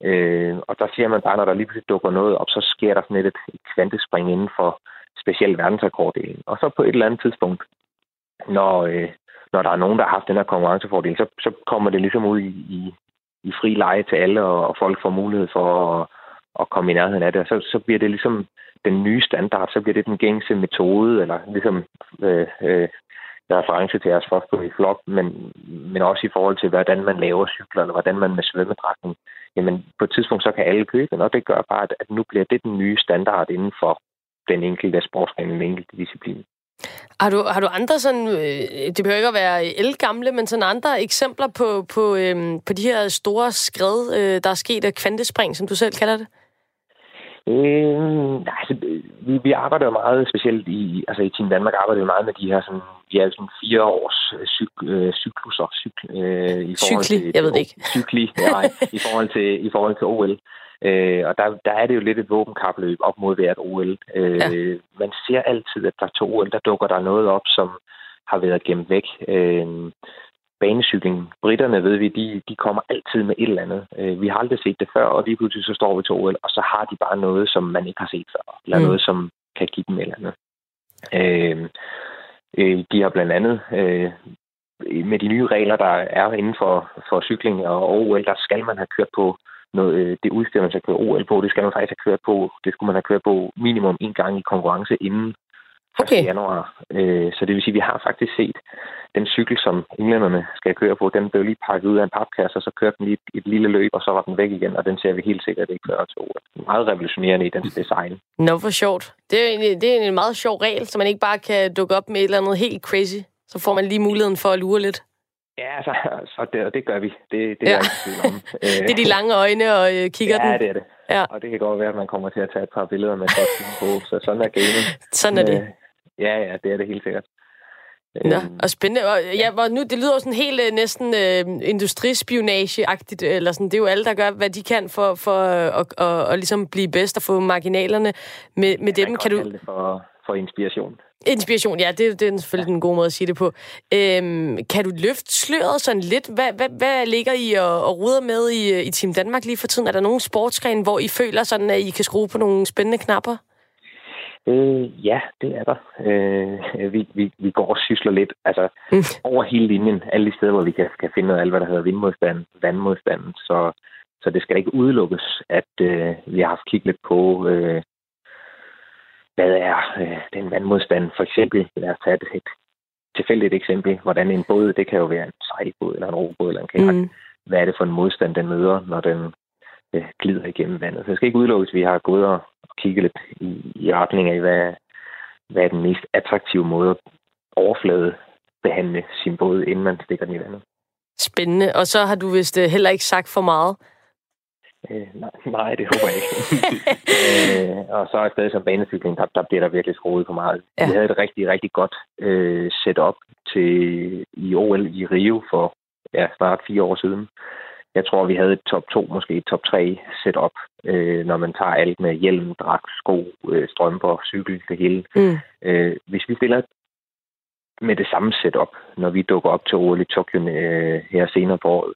Øh, og der ser man bare, når der lige pludselig dukker noget op, så sker der sådan et, et kvantespring inden for specielt verdensrekorddelen. Og så på et eller andet tidspunkt, når, øh, når der er nogen, der har haft den her konkurrencefordel, så, så kommer det ligesom ud i, i, i fri leje til alle, og, og folk får mulighed for at at komme i nærheden af det. Og så, så bliver det ligesom den nye standard, så bliver det den gængse metode, eller ligesom øh, øh, reference til jeres første i flok, men, men også i forhold til, hvordan man laver cykler, eller hvordan man med svømmedragten, jamen på et tidspunkt, så kan alle købe den, og det gør bare, at, at nu bliver det den nye standard inden for den enkelte sportsgren, den enkelte disciplin.
Har du, har du andre sådan, øh, det behøver ikke at være elgamle, men sådan andre eksempler på, på, øh, på de her store skred, øh, der er sket af kvantespring, som du selv kalder det?
Øh, altså, vi, vi arbejder jo meget specielt i, altså i Team Danmark arbejder vi meget med de her sådan, vi er sådan fire års øh, cyk, øh, cykluser. Cyk,
øh, i forhold Cykli, til, jeg ved det ikke.
Cykli, nej, i forhold til, i forhold til OL. Øh, og der, der er det jo lidt et våbenkapløb op mod hvert OL. Øh, ja. Man ser altid, at der til OL, der dukker der noget op, som har været gemt væk. Øh, banecykling. Britterne, ved vi, de, de kommer altid med et eller andet. Øh, vi har aldrig set det før, og lige pludselig så står vi til OL, og så har de bare noget, som man ikke har set før. Eller mm. noget, som kan give dem et eller andet. Øh, øh, de har blandt andet øh, med de nye regler, der er inden for, for cykling og OL, der skal man have kørt på noget, øh, det udstyr, man skal køre OL på, det skal man faktisk have kørt på, det skulle man have kørt på minimum en gang i konkurrence inden 1. Okay. januar. Øh, så det vil sige, at vi har faktisk set den cykel, som englænderne skal køre på, den blev lige pakket ud af en papkasse, og så kørte den lige et, et lille løb, og så var den væk igen, og den ser vi helt sikkert ikke før til OL. Meget revolutionerende i dens design.
Nå, for sjovt. Det er, en, det er en meget sjov regel, så man ikke bare kan dukke op med et eller andet helt crazy. Så får man lige muligheden for at lure lidt.
Ja, så, så det, det gør vi. Det, det, ja. er, om. [laughs]
det er de lange øjne og øh, kigger
ja,
den.
Ja, det er det. Ja. Og det kan godt være, at man kommer til at tage et par billeder med godt på, så sådan er gaming.
Sådan er det. Øh,
ja, ja, det er det helt sikkert.
Nå, øhm, og spændende. Og, ja, hvor nu, det lyder jo sådan helt øh, næsten øh, industrispionage-agtigt, eller sådan. Det er jo alle, der gør, hvad de kan for, for øh, at, at, at, at ligesom blive bedst og få marginalerne med, med dem.
Kan, kan du... Det for, for inspiration.
Inspiration, ja, det, det er selvfølgelig ja. en god måde at sige det på. Øhm, kan du løfte sløret sådan lidt? Hvad, hvad, hvad ligger I og, og ruder med i, i Team Danmark lige for tiden? Er der nogen sportsgren, hvor I føler sådan, at I kan skrue på nogle spændende knapper?
Øh, ja, det er der. Øh, vi, vi, vi går og sysler lidt altså, mm. over hele linjen, alle de steder, hvor vi kan, kan finde noget af alt, hvad der hedder vindmodstand, vandmodstand. Så, så det skal ikke udelukkes, at øh, vi har haft kigget lidt på, øh, hvad er øh, den vandmodstand? For eksempel, lad os tage et, et tilfældigt eksempel, hvordan en båd, det kan jo være en sejlbåd eller en robåd eller en kajak. Mm. Hvad er det for en modstand, den møder, når den øh, glider igennem vandet? Så det skal ikke udelukkes, at vi har gået og kigget lidt i, i retning af, hvad, hvad er den mest attraktive måde at overflade behandle sin båd, inden man stikker den i vandet.
Spændende. Og så har du vist øh, heller ikke sagt for meget.
Øh, nej, [laughs] nej, det håber jeg ikke. [laughs] øh, og så er et sted som banecykling, der, der bliver der virkelig skruet på meget. Ja. Vi havde et rigtig, rigtig godt øh, setup til i OL i Rio for ja, snart fire år siden. Jeg tror, vi havde et top 2, måske et top 3 setup, øh, når man tager alt med hjelm, dragt, sko, øh, strømper, cykel, det hele. Mm. Øh, hvis vi stiller med det samme setup, når vi dukker op til OL i Tokyo øh, her senere på året,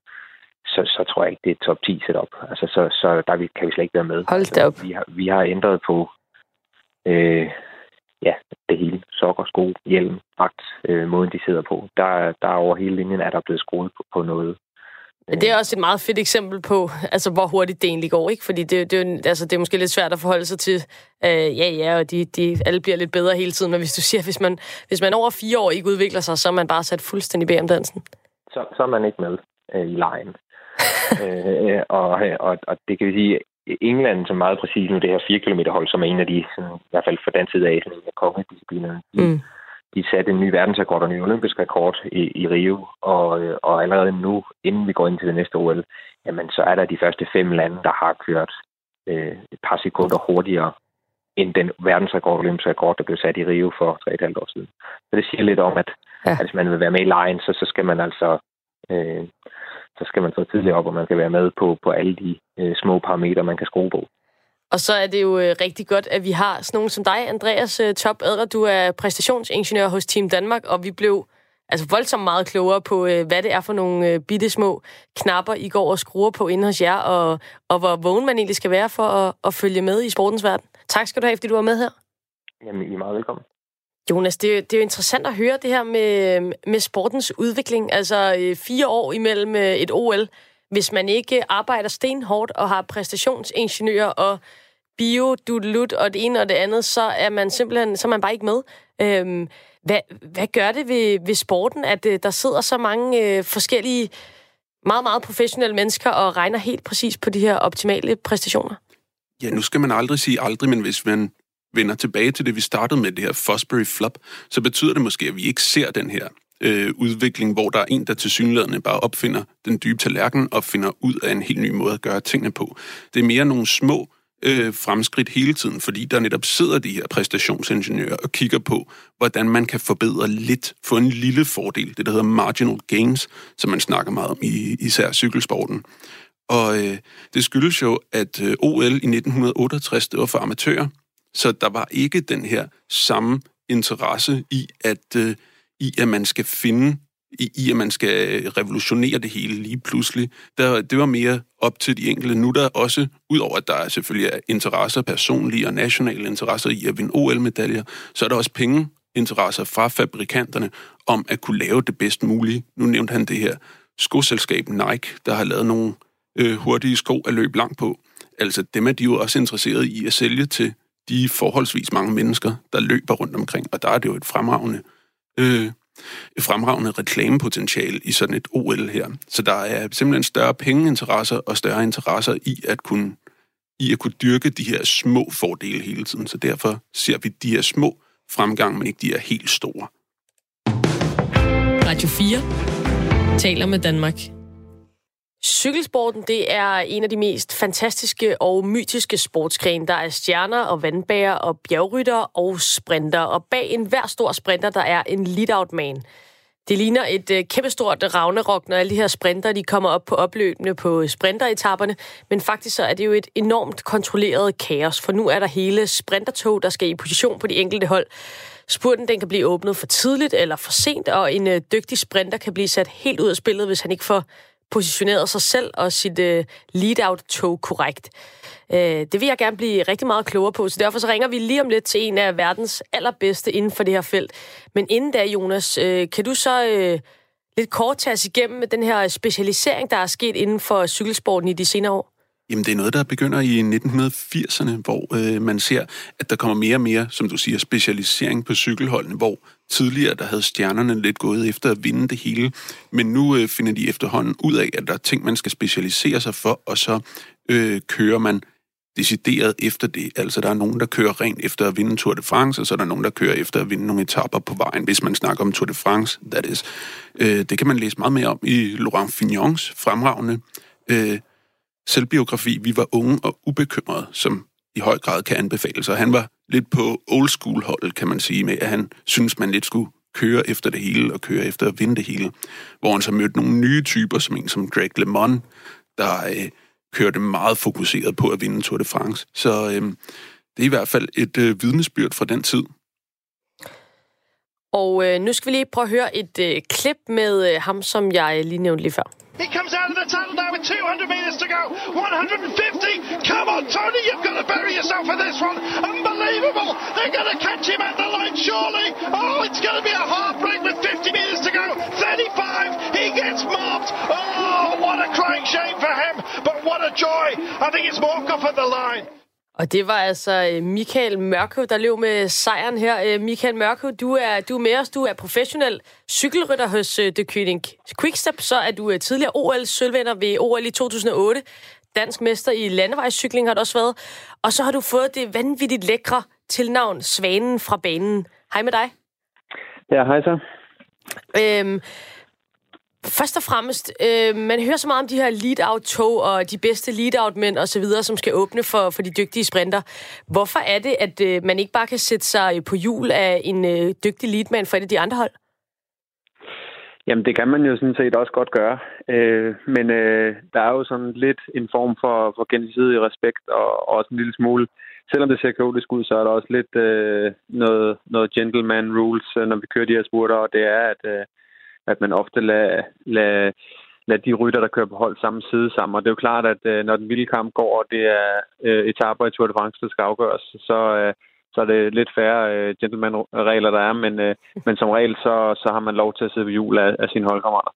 så, så tror jeg ikke, det er top 10 setup. Altså, så, så der kan vi slet ikke være med.
Hold da
op. Altså, vi, har, vi har ændret på øh, ja, det hele. Sokker, sko, hjelm, dragt, øh, måden de sidder på. Der, der over hele linjen er der blevet skruet på, på noget.
Det er også et meget fedt eksempel på, altså, hvor hurtigt det egentlig går, ikke? Fordi det, det, altså, det er måske lidt svært at forholde sig til. Øh, ja, ja, og de, de, alle bliver lidt bedre hele tiden, men hvis du siger, hvis man, hvis man over fire år ikke udvikler sig, så er man bare sat fuldstændig bag om dansen.
Så, så er man ikke med øh, i lejen. [laughs] øh, og, og, og det kan vi sige, England, som meget præcis nu, det her 4 km hold, som er en af de, sådan, i hvert fald for den side af, sådan, kongediscipliner, de, mm. De satte en ny verdensrekord og en ny olympisk rekord i, i Rio, og, og allerede nu, inden vi går ind til det næste OL, jamen så er der de første fem lande, der har kørt øh, et par sekunder hurtigere end den verdensrekord, olympiske rekord, der blev sat i Rio for 3,5 år siden. Så det siger lidt om, at, ja. at hvis man vil være med i lejen, så, så skal man altså øh, så skal man så tidligere op, og man kan være med på, på alle de øh, små parametre, man kan skrue på.
Og så er det jo øh, rigtig godt, at vi har sådan nogen som dig, Andreas øh, Top Adler. Du er præstationsingeniør hos Team Danmark, og vi blev altså voldsomt meget klogere på, øh, hvad det er for nogle øh, bitte små knapper, I går og skruer på inde hos jer, og, og hvor vågen man egentlig skal være for at, at følge med i sportens verden. Tak skal du have, fordi du var med her.
Jamen, I er meget velkommen.
Jonas, det, det er jo interessant at høre det her med, med sportens udvikling. Altså øh, fire år imellem øh, et OL. Hvis man ikke arbejder stenhårdt og har præstationsingeniører og bio, dudelut og det ene og det andet, så er man simpelthen så er man bare ikke med. Øhm, hvad, hvad gør det ved, ved sporten, at øh, der sidder så mange øh, forskellige, meget, meget professionelle mennesker og regner helt præcis på de her optimale præstationer?
Ja, nu skal man aldrig sige aldrig, men hvis man vender tilbage til det, vi startede med, det her Fosbury Flop, så betyder det måske, at vi ikke ser den her øh, udvikling, hvor der er en, der til synlædende bare opfinder den dybe tallerken og finder ud af en helt ny måde at gøre tingene på. Det er mere nogle små øh, fremskridt hele tiden, fordi der netop sidder de her præstationsingeniører og kigger på, hvordan man kan forbedre lidt, få en lille fordel, det der hedder marginal gains, som man snakker meget om i især cykelsporten. Og øh, det skyldes jo, at øh, OL i 1968, det var for amatører, så der var ikke den her samme interesse i, at, øh, i, at man skal finde i, i, at man skal revolutionere det hele lige pludselig. Der, det var mere op til de enkelte. Nu der også, udover at der er selvfølgelig er interesser, personlige og nationale interesser i at vinde OL-medaljer, så er der også penge interesser fra fabrikanterne om at kunne lave det bedst mulige. Nu nævnte han det her skoselskab Nike, der har lavet nogle øh, hurtige sko at løbe langt på. Altså dem er de jo også interesseret i at sælge til de forholdsvis mange mennesker, der løber rundt omkring, og der er det jo et fremragende, øh, fremragende reklamepotentiale i sådan et OL her. Så der er simpelthen større pengeinteresser og større interesser i at kunne i at kunne dyrke de her små fordele hele tiden. Så derfor ser vi de her små fremgang, men ikke de her helt store.
Radio 4 taler med Danmark.
Cykelsporten, det er en af de mest fantastiske og mytiske sportsgrene. Der er stjerner og vandbærer og bjergrytter og sprinter. Og bag en hver stor sprinter, der er en lead-out man. Det ligner et øh, kæmpestort ravnerok, når alle de her sprinter de kommer op på opløbende på sprinteretapperne. Men faktisk så er det jo et enormt kontrolleret kaos, for nu er der hele sprintertog, der skal i position på de enkelte hold. Spurten den kan blive åbnet for tidligt eller for sent, og en øh, dygtig sprinter kan blive sat helt ud af spillet, hvis han ikke får positioneret sig selv og sit øh, lead-out-tog korrekt. Øh, det vil jeg gerne blive rigtig meget klogere på, så derfor så ringer vi lige om lidt til en af verdens allerbedste inden for det her felt. Men inden da, Jonas, øh, kan du så øh, lidt kort tage os igennem med den her specialisering, der er sket inden for cykelsporten i de senere år?
Jamen, det er noget, der begynder i 1980'erne, hvor øh, man ser, at der kommer mere og mere, som du siger, specialisering på cykelholdene, hvor tidligere der havde stjernerne lidt gået efter at vinde det hele, men nu øh, finder de efterhånden ud af, at der er ting, man skal specialisere sig for, og så øh, kører man decideret efter det. Altså, der er nogen, der kører rent efter at vinde Tour de France, og så er der nogen, der kører efter at vinde nogle etapper på vejen, hvis man snakker om Tour de France, that is. Øh, det kan man læse meget mere om i Laurent Fignons fremragende øh, selvbiografi, Vi var unge og ubekymrede, som i høj grad kan anbefales. Og han var lidt på old school holdet, kan man sige, med at han synes, man lidt skulle køre efter det hele og køre efter at vinde det hele. Hvor han så mødte nogle nye typer, som en som Greg LeMond, der øh, kørte meget fokuseret på at vinde Tour de France. Så øh, det er i hvert fald et øh, vidnesbyrd fra den tid.
Og øh, nu skal vi lige prøve at høre et øh, klip med øh, ham, som jeg lige nævnte lige før.
He comes out of the tunnel now with 200 metres to go. 150. Come on, Tony, you've got to bury yourself for this one. Unbelievable. They're going to catch him at the line, surely. Oh, it's going to be a heartbreak with 50 metres to go. 35. He gets mobbed. Oh, what a crying shame for him. But what a joy. I think it's Morkov at the line.
Og det var altså øh, Michael Mørkøv, der løb med sejren her. Øh, Michael Mørkøv, du er, du er med os. Du er professionel cykelrytter hos uh, The Quick Quickstep. Så er du tidligere OL-sølvvinder ved OL i 2008. Dansk mester i landevejscykling har du også været. Og så har du fået det vanvittigt lækre tilnavn Svanen fra banen. Hej med dig.
Ja, hej så.
Øhm, Først og fremmest, øh, man hører så meget om de her lead-out-tog og de bedste lead-out-mænd osv., som skal åbne for, for de dygtige sprinter. Hvorfor er det, at øh, man ikke bare kan sætte sig på hjul af en øh, dygtig leadman for et af de andre hold?
Jamen, det kan man jo sådan set også godt gøre. Øh, men øh, der er jo sådan lidt en form for, for gensidig respekt og, og også en lille smule selvom det ser kaotisk ud, så er der også lidt øh, noget, noget gentleman rules, øh, når vi kører de her spurter, og det er, at øh, at man ofte lader, lader, lader de rytter, der kører på hold samme side sammen. Og det er jo klart, at øh, når den vilde kamp går, og det er øh, etaper i Tour de France, der skal afgøres, så, øh, så er det lidt færre øh, gentleman-regler, der er, men, øh, [laughs] men som regel, så, så har man lov til at sidde ved jul af, af sine holdkammerater.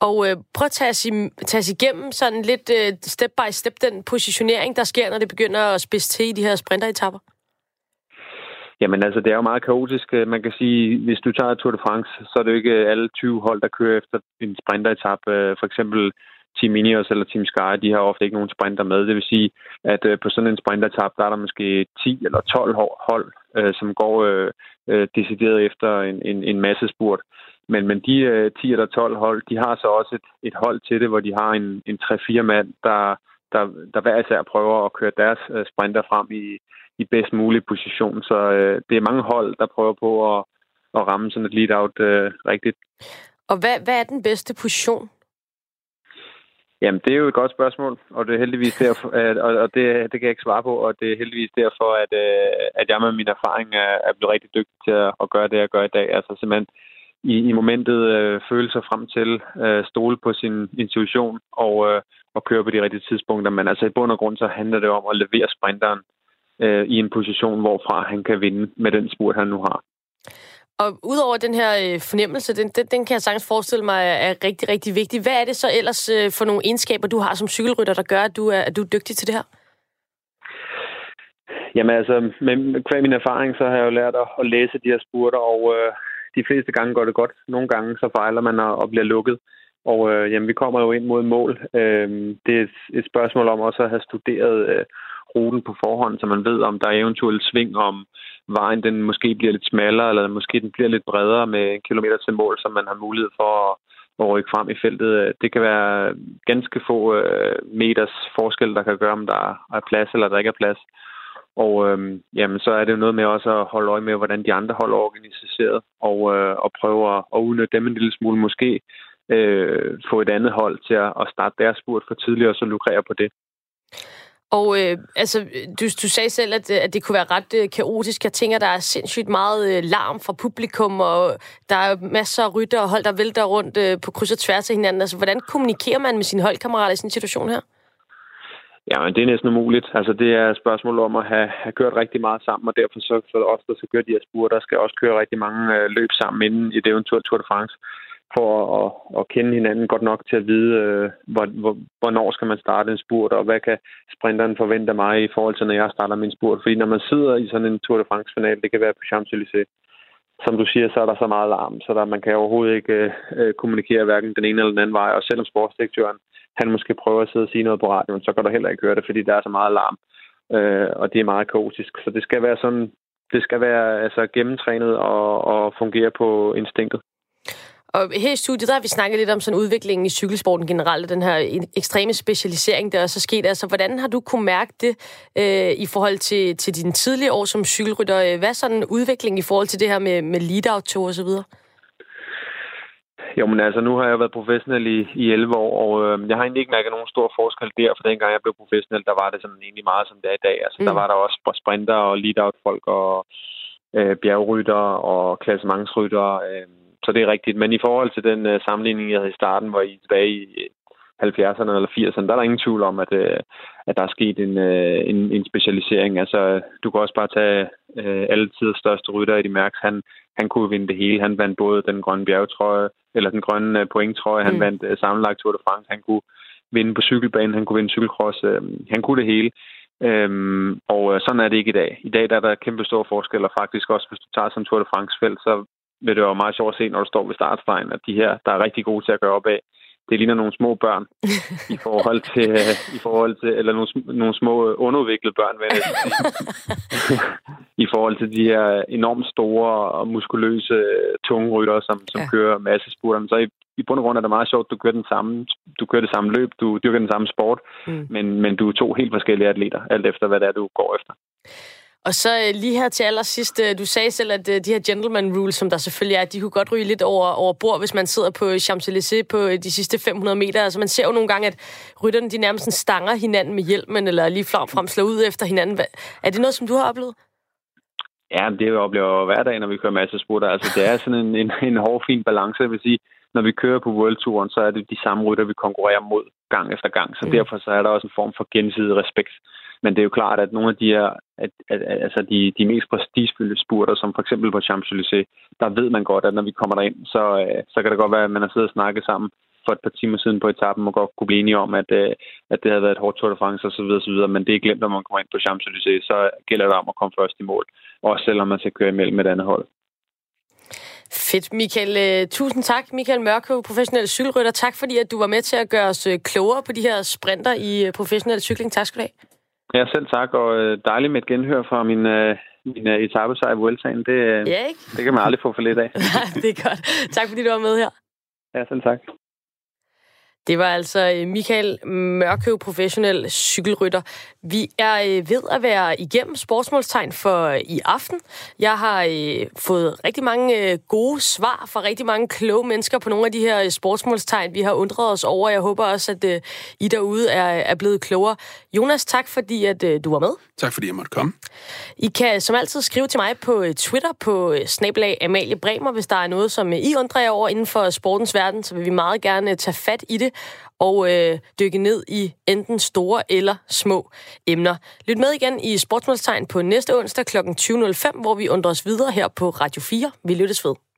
Og øh, prøv at tage os, tage os igennem sådan lidt øh, step by step den positionering, der sker, når det begynder at spidse til i de her sprinteretapper.
Jamen altså, det er jo meget kaotisk. Øh, man kan sige, hvis du tager Tour de France, så er det jo ikke øh, alle 20 hold, der kører efter en sprinteretap. Øh, for eksempel Team Ineos eller Team Sky, de har ofte ikke nogen sprinter med. Det vil sige, at på sådan en sprinteretap, der er der måske 10 eller 12 hold, som går decideret efter en, en, en masse spurt. Men, men de 10 eller 12 hold, de har så også et, et hold til det, hvor de har en, en 3-4 mand, der, der, der hver især prøver at køre deres sprinter frem i, i bedst mulig position. Så øh, det er mange hold, der prøver på at, at ramme sådan et lead-out øh, rigtigt.
Og hvad, hvad er den bedste position?
Jamen, det er jo et godt spørgsmål, og det er heldigvis derfor, [laughs] og det, det kan jeg ikke svare på, og det er heldigvis derfor, at, øh, at jeg med min erfaring er, er blevet rigtig dygtig til at, at gøre det, jeg gør i dag. Altså simpelthen i, i momentet øh, føle sig frem til, øh, stole på sin intuition og, øh, og køre på de rigtige tidspunkter. Men altså i bund og grund, så handler det om at levere sprinteren øh, i en position, hvorfra han kan vinde med den spurt, han nu har.
Og udover den her øh, fornemmelse, den, den, den kan jeg sagtens forestille mig er rigtig, rigtig vigtig. Hvad er det så ellers øh, for nogle egenskaber, du har som cykelrytter, der gør, at du er, at du er dygtig til det her?
Jamen altså, med, med min erfaring, så har jeg jo lært at, at læse de her spurter, og øh, de fleste gange går det godt. Nogle gange så fejler man og, og bliver lukket. Og øh, jamen, vi kommer jo ind mod mål. Øh, det er et, et spørgsmål om også at have studeret øh, ruten på forhånd, så man ved, om der er eventuelt sving, om vejen den måske bliver lidt smallere, eller måske den bliver lidt bredere med en kilometer til mål, så man har mulighed for at, at rykke frem i feltet. Det kan være ganske få øh, meters forskel, der kan gøre, om der er plads eller der ikke er plads. Og øhm, jamen, så er det jo noget med også at holde øje med, hvordan de andre hold er organiseret, og, øh, og prøve at, at udnytte dem en lille smule. Måske øh, få et andet hold til at, at starte deres spurt for tidligere og så lukrere på det.
Og øh, altså, du, du sagde selv, at, øh, at det kunne være ret øh, kaotisk. Jeg tænker, der er sindssygt meget øh, larm fra publikum, og der er masser af rytter og hold, der vælter rundt øh, på kryds og tværs af hinanden. Altså, hvordan kommunikerer man med sine holdkammerater i sådan en situation her?
Ja, men det er næsten umuligt. Altså, det er et spørgsmål om at have, have kørt rigtig meget sammen, og derfor så for os, der skal køre de her spurter, der skal også køre rigtig mange øh, løb sammen inden i det eventuelle Tour de France for at, at kende hinanden godt nok til at vide, øh, hvor, hvor, hvornår skal man starte en spurt, og hvad kan sprinteren forvente mig i forhold til, når jeg starter min spurt. Fordi når man sidder i sådan en Tour de France-final, det kan være på Champs-Élysées, som du siger, så er der så meget larm, så der, man kan overhovedet ikke øh, øh, kommunikere hverken den ene eller den anden vej. Og selvom sportsdirektøren, han måske prøver at sidde og sige noget på radioen, så kan du heller ikke høre det, fordi der er så meget larm. Øh, og det er meget kaotisk. Så det skal være sådan, det skal være altså, gennemtrænet og, og fungere på instinktet.
Og her i studiet, der har vi snakket lidt om sådan udviklingen i cykelsporten generelt, den her ekstreme specialisering, der er så sket. Altså, hvordan har du kunne mærke det øh, i forhold til, til dine tidlige år som cykelrytter? Hvad er sådan udvikling i forhold til det her med, med lead-out og så videre?
Jo, men altså, nu har jeg været professionel i, i 11 år, og øh, jeg har egentlig ikke mærket nogen stor forskel der, for dengang jeg blev professionel, der var det sådan egentlig meget, som det er i dag. Altså, mm. der var der også sprinter og lead-out-folk og øh, bjergrytter og klassementsrytter. Øh, så det er rigtigt. Men i forhold til den uh, sammenligning, jeg havde i starten, hvor I tilbage i 70'erne eller 80'erne, der er der ingen tvivl om, at, uh, at der er sket en, uh, en, en specialisering. Altså, du kan også bare tage uh, alle tiders største rytter i de mærks. Han, han kunne vinde det hele. Han vandt både den grønne bjergetrøje, eller den grønne pointtrøje. Han mm. vandt uh, sammenlagt Tour de France. Han kunne vinde på cykelbanen. Han kunne vinde cykelcross. Uh, han kunne det hele. Øhm, og uh, sådan er det ikke i dag. I dag der er der kæmpe store forskelle, og faktisk også, hvis du tager som Tour de France-felt, så vil det være meget sjovt at se, når du står ved startstregen, at de her, der er rigtig gode til at gøre op af, det ligner nogle små børn i [laughs] forhold til, i forhold til eller nogle, nogle små underudviklede børn, vil jeg [laughs] i forhold til de her enormt store og muskuløse tunge rytter, som, som ja. kører masse spurter. Så i, i bund og grund er det meget sjovt, du kører, den samme, du kører det samme løb, du dyrker den samme sport, mm. men, men du er to helt forskellige atleter, alt efter hvad det er, du går efter.
Og så øh, lige her til allersidst, øh, du sagde selv, at øh, de her gentleman rules, som der selvfølgelig er, de kunne godt ryge lidt over, over bord, hvis man sidder på Champs-Élysées på de sidste 500 meter. Altså man ser jo nogle gange, at rytterne de nærmest stanger hinanden med hjelmen, eller lige frem slår ud efter hinanden. Er det noget, som du har oplevet?
Ja, det oplever hver dag, når vi kører masse spurter. Altså, det er sådan en, en, en hård, fin balance. Jeg vil sige, når vi kører på World Touren, så er det de samme rytter, vi konkurrerer mod gang efter gang. Så mm. derfor så er der også en form for gensidig respekt. Men det er jo klart, at nogle af de her, at, at, at, altså de, de mest prestigefyldte spurter, som for eksempel på Champs-Élysées, der ved man godt, at når vi kommer derind, så, øh, så kan det godt være, at man har siddet og snakket sammen for et par timer siden på etappen, og godt kunne blive enige om, at, øh, at det havde været et hårdt Tour de France osv. osv. Men det er glemt, når man kommer ind på Champs-Élysées, så gælder det om at komme først i mål. Også selvom man skal køre imellem et andet hold.
Fedt, Michael. Øh, tusind tak, Michael Mørkø, professionel cykelrytter. Tak fordi, at du var med til at gøre os klogere på de her sprinter i professionel cykling. Tak skal du have.
Ja, selv tak, og øh, dejligt med et genhør fra min, øh, min uh, etappesejr i Vueltaen. Det,
ja, ikke?
det kan man aldrig få for lidt af. [laughs]
Nej, det er godt. Tak fordi du var med her.
Ja, selv tak.
Det var altså øh, Michael Mørkøv, professionel cykelrytter. Vi er øh, ved at være igennem sportsmålstegn for øh, i aften. Jeg har fået rigtig mange gode svar fra rigtig mange kloge mennesker på nogle af de her sportsmålstegn, vi har undret os over. Jeg håber også, at I derude er, blevet klogere. Jonas, tak fordi at du var med.
Tak fordi jeg måtte komme.
I kan som altid skrive til mig på Twitter på snabelag Amalie Bremer, hvis der er noget, som I undrer jer over inden for sportens verden, så vil vi meget gerne tage fat i det og øh, dykke ned i enten store eller små emner. Lyt med igen i Sportsmålstegn på næste onsdag kl. 20.05, hvor vi undrer os videre her på Radio 4. Vi lyttes ved.